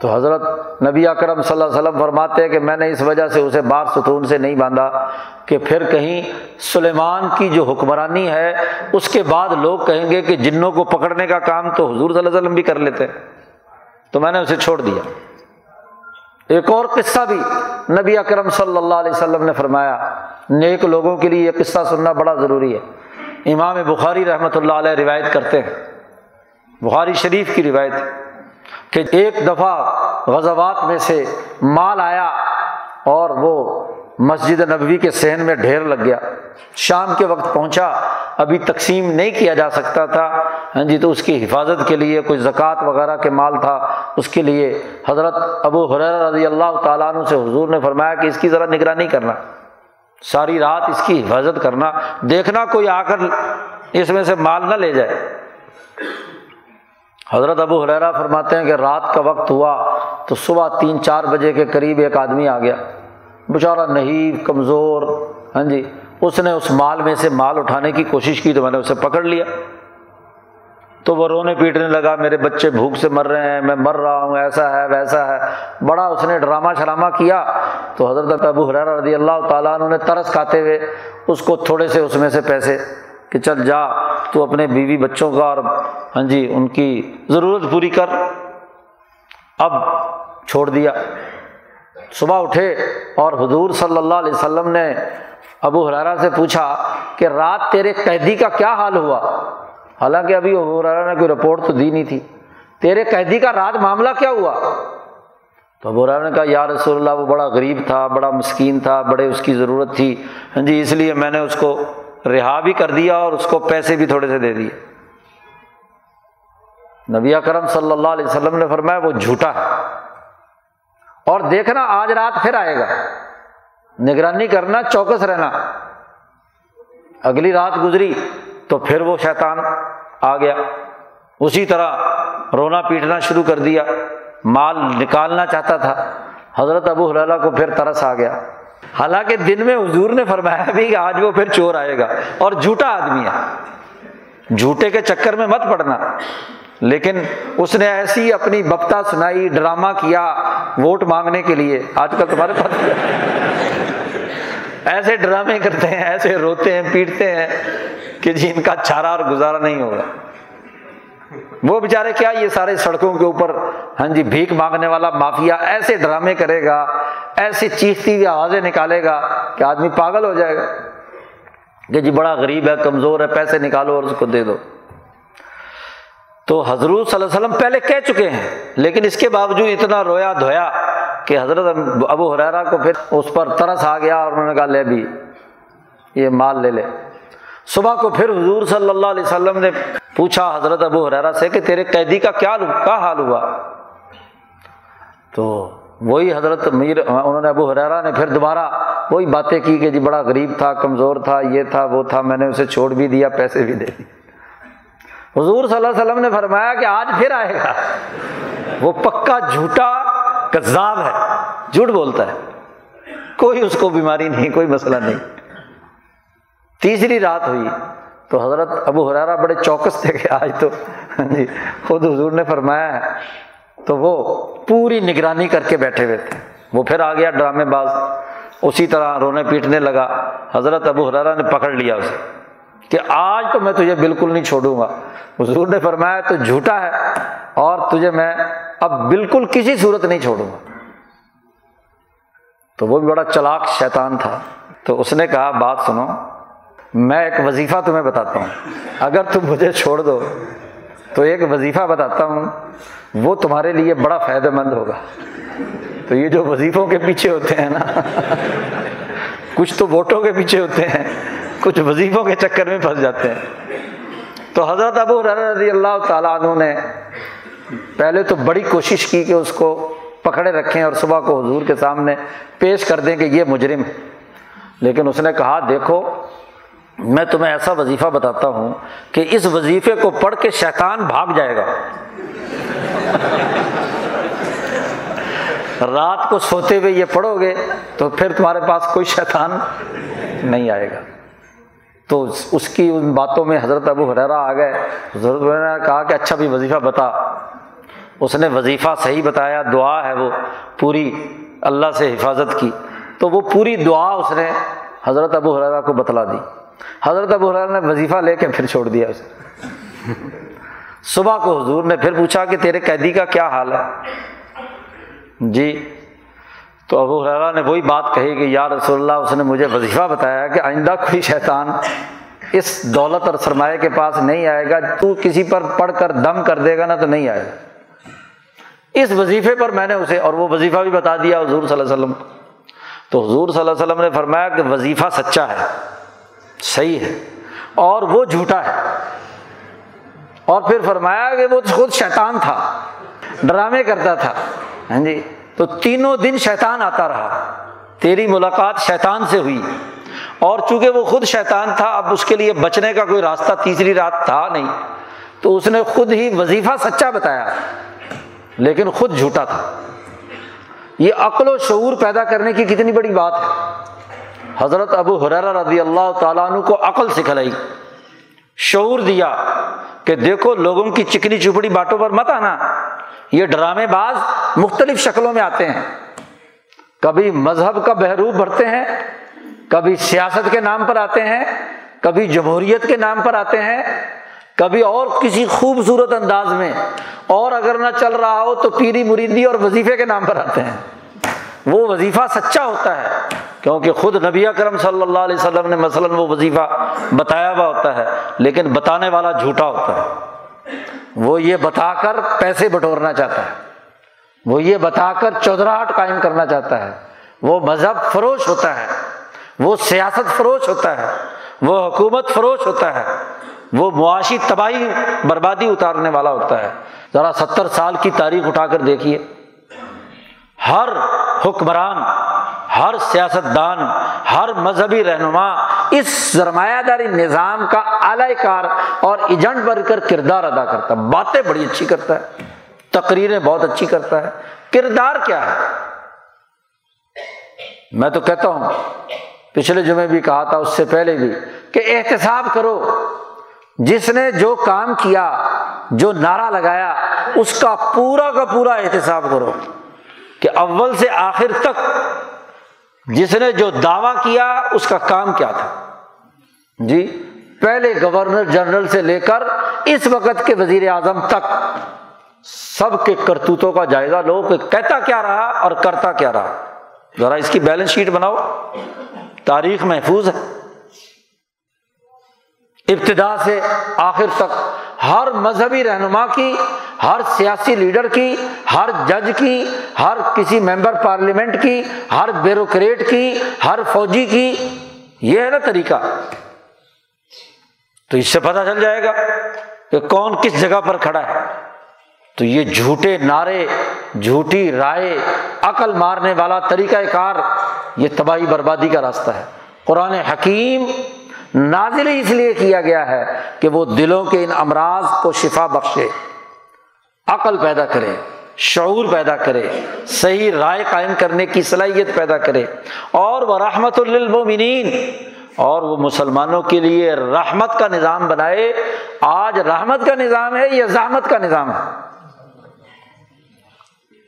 تو حضرت نبی اکرم صلی اللہ علیہ وسلم فرماتے ہیں کہ میں نے اس وجہ سے اسے بار ستون سے نہیں باندھا کہ پھر کہیں سلیمان کی جو حکمرانی ہے، اس کے بعد لوگ کہیں گے کہ جنوں کو پکڑنے کا کام تو حضور صلی اللہ علیہ وسلم بھی کر لیتے۔ تو میں نے اسے چھوڑ دیا۔ ایک اور قصہ بھی نبی اکرم صلی اللہ علیہ وسلم نے فرمایا۔ نیک لوگوں کے لیے یہ قصہ سننا بڑا ضروری ہے۔ امام بخاری رحمۃ اللہ علیہ روایت کرتے ہیں۔ بخاری شریف کی روایت کہ ایک دفعہ غزوات میں سے مال آیا اور وہ مسجد نبوی کے صحن میں ڈھیر لگ گیا۔ شام کے وقت پہنچا۔ ابھی تقسیم نہیں کیا جا سکتا تھا۔ ہاں جی تو اس کی حفاظت کے لیے کوئی زکوٰۃ وغیرہ کے مال تھا۔ اس کے لیے حضرت ابو حریر رضی اللہ تعالیٰ عنہ سے حضور نے فرمایا کہ اس کی ذرا نگرانی کرنا۔ ساری رات اس کی حفاظت کرنا، دیکھنا کوئی آ کر اس میں سے مال نہ لے جائے۔ حضرت ابو حریرا فرماتے ہیں کہ رات کا وقت ہوا تو صبح تین چار بجے کے قریب ایک آدمی آ گیا۔ بیچارہ نہیں کمزور ہاں جی اس نے اس مال میں سے مال اٹھانے کی کوشش کی تو میں نے اسے پکڑ لیا۔ تو وہ رونے پیٹنے لگا، میرے بچے بھوک سے مر رہے ہیں، میں مر رہا ہوں، ایسا ہے، ویسا ہے۔ بڑا اس نے ڈرامہ شرامہ کیا۔ تو حضرت ابو حرار رضی اللہ تعالیٰ انہوں نے ترس کھاتے ہوئے اس کو تھوڑے سے اس میں سے پیسے کہ چل جا، تو اپنے بیوی بچوں کا اور ہاں جی ان کی ضرورت پوری کر۔ اب چھوڑ دیا۔ صبح اٹھے اور حضور صلی اللہ علیہ وسلم نے ابو حرارا سے پوچھا کہ رات تیرے قیدی کا کیا حال ہوا؟ حالانکہ ابھی ابو نے کوئی رپورٹ تو دی نہیں تھی۔ تیرے قیدی کا رات معاملہ کیا ہوا؟ تو ابو نے کہا، یا رسول اللہ، وہ بڑا غریب تھا، بڑا مسکین تھا، بڑے اس کی ضرورت تھی۔ ہاں جی اس لیے میں نے اس کو رہا بھی کر دیا اور اس کو پیسے بھی تھوڑے سے دے دیے۔ نبی کرم صلی اللہ علیہ وسلم نے فرمایا، وہ جھوٹا ہے۔ اور دیکھنا، آج رات پھر آئے گا۔ نگرانی کرنا، چوکس رہنا۔ اگلی رات گزری۔ تو پھر وہ شیطان آ گیا۔ اسی طرح رونا پیٹنا شروع کر دیا۔ مال نکالنا چاہتا تھا۔ حضرت ابو حلالہ کو پھر ترس آ گیا۔ حالانکہ دن میں حضور نے فرمایا بھی کہ آج وہ پھر چور آئے گا اور جھوٹا آدمی ہے۔ جھوٹے کے چکر میں مت پڑنا۔ لیکن اس نے ایسی اپنی بپتا سنائی، ڈرامہ کیا ووٹ مانگنے کے لیے۔ آج کل تمہارے پاس ایسے ڈرامے کرتے ہیں، ایسے روتے ہیں، پیٹتے ہیں۔ کہ جی ان کا چارہ اور گزارا نہیں ہوگا۔ وہ بیچارے کیا یہ سارے سڑکوں کے اوپر ہاں جی بھیک مانگنے والا مافیا ایسے ڈرامے کرے گا، ایسی چیختی ہوئی آوازیں نکالے گا کہ آدمی پاگل ہو جائے گا۔ کہ جی بڑا غریب ہے، کمزور ہے، پیسے نکالو اور اس کو دے دو۔ تو حضرت صلی اللہ علیہ وسلم پہلے کہہ چکے ہیں، لیکن اس کے باوجود اتنا رویا دھویا کہ حضرت ابو حرارا کو پھر اس پر ترس آ گیا اور انہوں نے کہا، لے بھی، یہ مال لے لے۔ صبح کو پھر حضور صلی اللہ علیہ وسلم نے پوچھا حضرت ابو حرارا سے کہ تیرے قیدی کا کیا کیا حال ہوا؟ تو وہی حضرت میر انہوں نے ابو حرارا نے پھر دوبارہ وہی باتیں کی کہ جی بڑا غریب تھا، کمزور تھا، یہ تھا، وہ تھا، میں نے اسے چھوڑ بھی دیا، پیسے بھی دے دیے۔ حضور صلی اللہ علیہ وسلم نے فرمایا کہ آج پھر آئے گا۔ وہ پکا جھوٹا کذاب ہے، جھوٹ بولتا ہے۔ کوئی اس کو بیماری نہیں، کوئی مسئلہ نہیں۔ تیسری رات ہوئی تو حضرت ابو حرارا بڑے چوکس تھے کہ آج تو جی خود حضور نے فرمایا ہے تو وہ پوری نگرانی کر کے بیٹھے ہوئے تھے۔ وہ پھر آ گیا ڈرامے باز، اسی طرح رونے پیٹنے لگا۔ حضرت ابو حرارا نے پکڑ لیا اسے کہ آج تو میں تجھے بالکل نہیں چھوڑوں گا۔ حضور نے فرمایا تو جھوٹا ہے اور تجھے میں اب بالکل کسی صورت نہیں چھوڑوں گا۔ تو وہ بھی بڑا چلاک شیطان تھا۔ تو اس نے کہا، بات سنو میں ایک وظیفہ تمہیں بتاتا ہوں۔ اگر تم مجھے چھوڑ دو، تو ایک وظیفہ بتاتا ہوں، وہ تمہارے لیے بڑا فائدہ مند ہوگا۔ تو یہ جو وظیفوں کے پیچھے ہوتے ہیں نا، کچھ تو ووٹوں کے پیچھے ہوتے ہیں، کچھ وظیفوں کے چکر میں پھنس جاتے ہیں۔ تو حضرت ابو رضی اللہ تعالیٰ عنہ نے پہلے تو بڑی کوشش کی کہ اس کو پکڑے رکھیں اور صبح کو حضور کے سامنے پیش کر دیں کہ یہ مجرم لیکن اس نے کہا، دیکھو میں تمہیں ایسا وظیفہ بتاتا ہوں کہ اس وظیفے کو پڑھ کے شیطان بھاگ جائے گا۔ رات کو سوتے ہوئے یہ پڑھو گے تو پھر تمہارے پاس کوئی شیطان نہیں آئے گا۔ تو اس کی ان باتوں میں حضرت ابو حرا آ گئے۔ حضرت نے کہا کہ اچھا بھی وظیفہ بتا۔ اس نے وظیفہ صحیح بتایا، دعا ہے وہ پوری اللہ سے حفاظت کی۔ تو وہ پوری دعا اس نے حضرت ابو حرا کو بتلا دی۔ حضرت ابو حرا نے وظیفہ لے کے پھر چھوڑ دیا اسے۔ صبح کو حضور نے پھر پوچھا کہ تیرے قیدی کا کیا حال ہے؟ جی تو ابو حرا نے وہی بات کہی کہ یا رسول اللہ، اس نے مجھے وظیفہ بتایا کہ آئندہ کوئی شیطان اس دولت اور سرمایہ کے پاس نہیں آئے گا۔ تو کسی پر پڑھ کر دم کر دے گا نا تو نہیں آئے گا۔ اس وظیفے پر میں نے اسے، اور وہ وظیفہ بھی بتا دیا حضور صلی اللہ علیہ وسلم۔ تو حضور صلی اللہ علیہ وسلم نے فرمایا کہ وظیفہ سچا ہے۔ صحیح ہے۔ اور وہ جھوٹا ہے۔ اور پھر فرمایا کہ وہ خود شیطان تھا۔ ڈرامے کرتا تھا۔ ہاں جی۔ تو تینوں دن شیطان آتا رہا۔ تیری ملاقات شیطان سے ہوئی۔ اور چونکہ وہ خود شیطان تھا، اب اس کے لیے بچنے کا کوئی راستہ تیسری رات تھا نہیں۔ تو اس نے خود ہی وظیفہ سچا بتایا۔ لیکن خود جھوٹا تھا۔ یہ عقل و شعور پیدا کرنے کی کتنی بڑی بات ہے۔ حضرت ابو حرار رضی اللہ تعالیٰ عنہ کو عقل سکھلائی، شعور دیا کہ دیکھو لوگوں کی چکنی چپڑی باتوں پر مت آنا، یہ ڈرامے باز مختلف شکلوں میں آتے ہیں۔ کبھی مذہب کا بحروب بھرتے ہیں، کبھی سیاست کے نام پر آتے ہیں، کبھی جمہوریت کے نام پر آتے ہیں۔ کبھی اور کسی خوبصورت انداز میں، اور اگر نہ چل رہا ہو تو پیری مریدی اور وظیفے کے نام پر آتے ہیں۔ وہ وظیفہ سچا ہوتا ہے کیونکہ خود نبی اکرم صلی اللہ علیہ وسلم نے مثلاً وہ وظیفہ بتایا ہوا ہوتا ہے، لیکن بتانے والا جھوٹا ہوتا ہے۔ وہ یہ بتا کر پیسے بٹورنا چاہتا ہے۔ وہ یہ بتا کر چودراہٹ قائم کرنا چاہتا ہے۔ وہ مذہب فروش ہوتا ہے۔ وہ سیاست فروش ہوتا ہے۔ وہ حکومت فروش ہوتا ہے۔ وہ معاشی تباہی بربادی اتارنے والا ہوتا ہے۔ ذرا ستر سال کی تاریخ اٹھا کر دیکھیے۔ ہر حکمران، ہر سیاست دان ہر مذہبی رہنما اس سرمایہ داری نظام کا اعلی کار اور ایجنٹ بن کر کردار ادا کرتا ہے۔ باتیں بڑی اچھی کرتا ہے، تقریریں بہت اچھی کرتا ہے۔ کردار کیا ہے؟ میں تو کہتا ہوں، پچھلے جمعے بھی کہا تھا، اس سے پہلے بھی، کہ احتساب کرو۔ جس نے جو کام کیا، جو نعرہ لگایا، اس کا پورا کا پورا احتساب کرو۔ کہ اول سے آخر تک جس نے جو دعویٰ کیا اس کا کام کیا تھا۔ جی پہلے گورنر جنرل سے لے کر اس وقت کے وزیر اعظم تک سب کے کرتوتوں کا جائزہ لو کہ کہتا کیا رہا اور کرتا کیا رہا۔ ذرا اس کی بیلنس شیٹ بناؤ۔ تاریخ محفوظ ہے۔ ابتدا سے آخر تک ہر مذہبی رہنما کی، ہر سیاسی لیڈر کی، ہر جج کی، ہر کسی ممبر پارلیمنٹ کی، ہر بیوروکریٹ کی، ہر فوجی کی، یہ ہے نا طریقہ۔ تو اس سے پتہ چل جائے گا کہ کون کس جگہ پر کھڑا ہے۔ تو یہ جھوٹے نعرے، جھوٹی رائے، عقل مارنے والا طریقہ کار، یہ تباہی بربادی کا راستہ ہے۔ قرآن حکیم نازل اس لیے کیا گیا ہے کہ وہ دلوں کے ان امراض کو شفا بخشے، عقل پیدا کرے، شعور پیدا کرے، صحیح رائے قائم کرنے کی صلاحیت پیدا کرے۔ اور وہ رحمت للمومنین اور وہ مسلمانوں کے لیے رحمت کا نظام بنائے۔ آج رحمت کا نظام ہے یا زحمت کا نظام ہے؟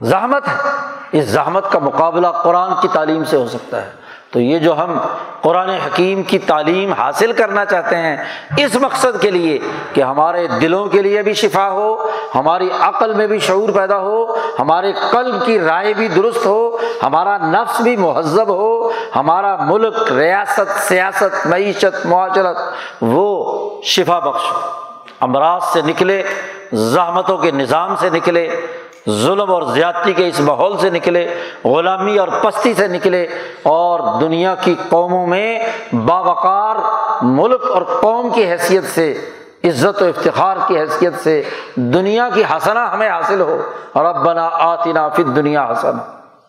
زحمت ہے۔ اس زحمت کا مقابلہ قرآن کی تعلیم سے ہو سکتا ہے۔ تو یہ جو ہم قرآن حکیم کی تعلیم حاصل کرنا چاہتے ہیں، اس مقصد کے لیے کہ ہمارے دلوں کے لیے بھی شفا ہو، ہماری عقل میں بھی شعور پیدا ہو، ہمارے قلب کی رائے بھی درست ہو، ہمارا نفس بھی مہذب ہو، ہمارا ملک، ریاست، سیاست، معیشت، معاشرت، وہ شفا بخش ہو۔ امراض سے نکلے، زحمتوں کے نظام سے نکلے ظلم اور زیادتی کے اس ماحول سے نکلے، غلامی اور پستی سے نکلے اور دنیا کی قوموں میں باوقار ملک اور قوم کی حیثیت سے، عزت و افتخار کی حیثیت سے دنیا کی حسنا ہمیں حاصل ہو۔ اور اب بنا آتنا فت دنیا حسن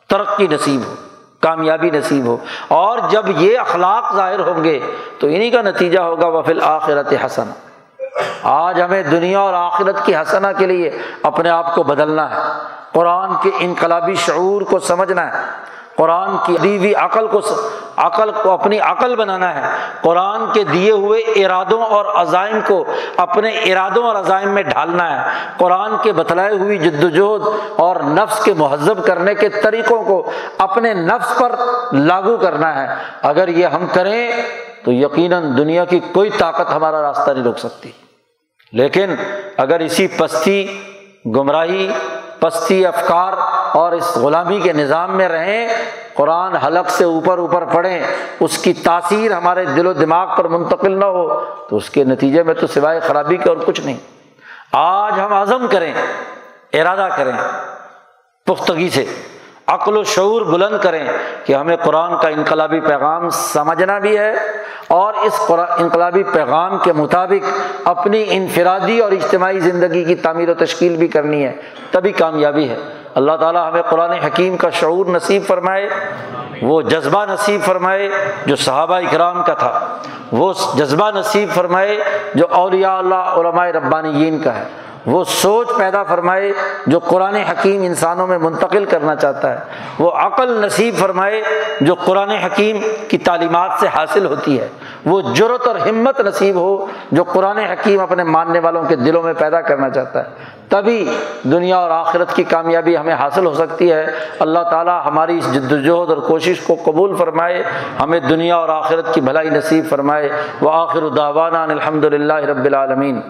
ترقی نصیب ہو، کامیابی نصیب ہو۔ اور جب یہ اخلاق ظاہر ہوں گے تو انہیں کا نتیجہ ہوگا وفل آخرت حسن آج ہمیں دنیا اور آخرت کی حسنا کے لیے اپنے آپ کو بدلنا ہے۔ قرآن کے انقلابی شعور کو سمجھنا ہے۔ قرآن کی ادیبی عقل کو عقل کو اپنی عقل بنانا ہے۔ قرآن کے دیے ہوئے ارادوں اور عزائم کو اپنے ارادوں اور عزائم میں ڈھالنا ہے۔ قرآن کے بتلائے ہوئی جد وجہد اور نفس کے مہذب کرنے کے طریقوں کو اپنے نفس پر لاگو کرنا ہے۔ اگر یہ ہم کریں تو یقیناً دنیا کی کوئی طاقت ہمارا راستہ نہیں روک سکتی۔ لیکن اگر اسی پستی گمراہی، پستی افکار اور اس غلامی کے نظام میں رہیں، قرآن حلق سے اوپر اوپر پڑھیں، اس کی تاثیر ہمارے دل و دماغ پر منتقل نہ ہو، تو اس کے نتیجے میں تو سوائے خرابی کے اور کچھ نہیں۔ آج ہم عزم کریں، ارادہ کریں، پختگی سے۔ عقل و شعور بلند کریں کہ ہمیں قرآن کا انقلابی پیغام سمجھنا بھی ہے اور اس انقلابی پیغام کے مطابق اپنی انفرادی اور اجتماعی زندگی کی تعمیر و تشکیل بھی کرنی ہے۔ تبھی کامیابی ہے۔ اللہ تعالیٰ ہمیں قرآن حکیم کا شعور نصیب فرمائے، وہ جذبہ نصیب فرمائے جو صحابہ اکرام کا تھا۔ وہ جذبہ نصیب فرمائے جو اولیاء اللہ، علماء ربانیین کا ہے۔ وہ سوچ پیدا فرمائے جو قرآن حکیم انسانوں میں منتقل کرنا چاہتا ہے۔ وہ عقل نصیب فرمائے جو قرآن حکیم کی تعلیمات سے حاصل ہوتی ہے۔ وہ جرت اور ہمت نصیب ہو جو قرآن حکیم اپنے ماننے والوں کے دلوں میں پیدا کرنا چاہتا ہے۔ تبھی دنیا اور آخرت کی کامیابی ہمیں حاصل ہو سکتی ہے۔ اللہ تعالیٰ ہماری اس جد وجہد اور کوشش کو قبول فرمائے، ہمیں دنیا اور آخرت کی بھلائی نصیب فرمائے۔ وہ آخر الداوانہ الحمد للہ رب العالمین۔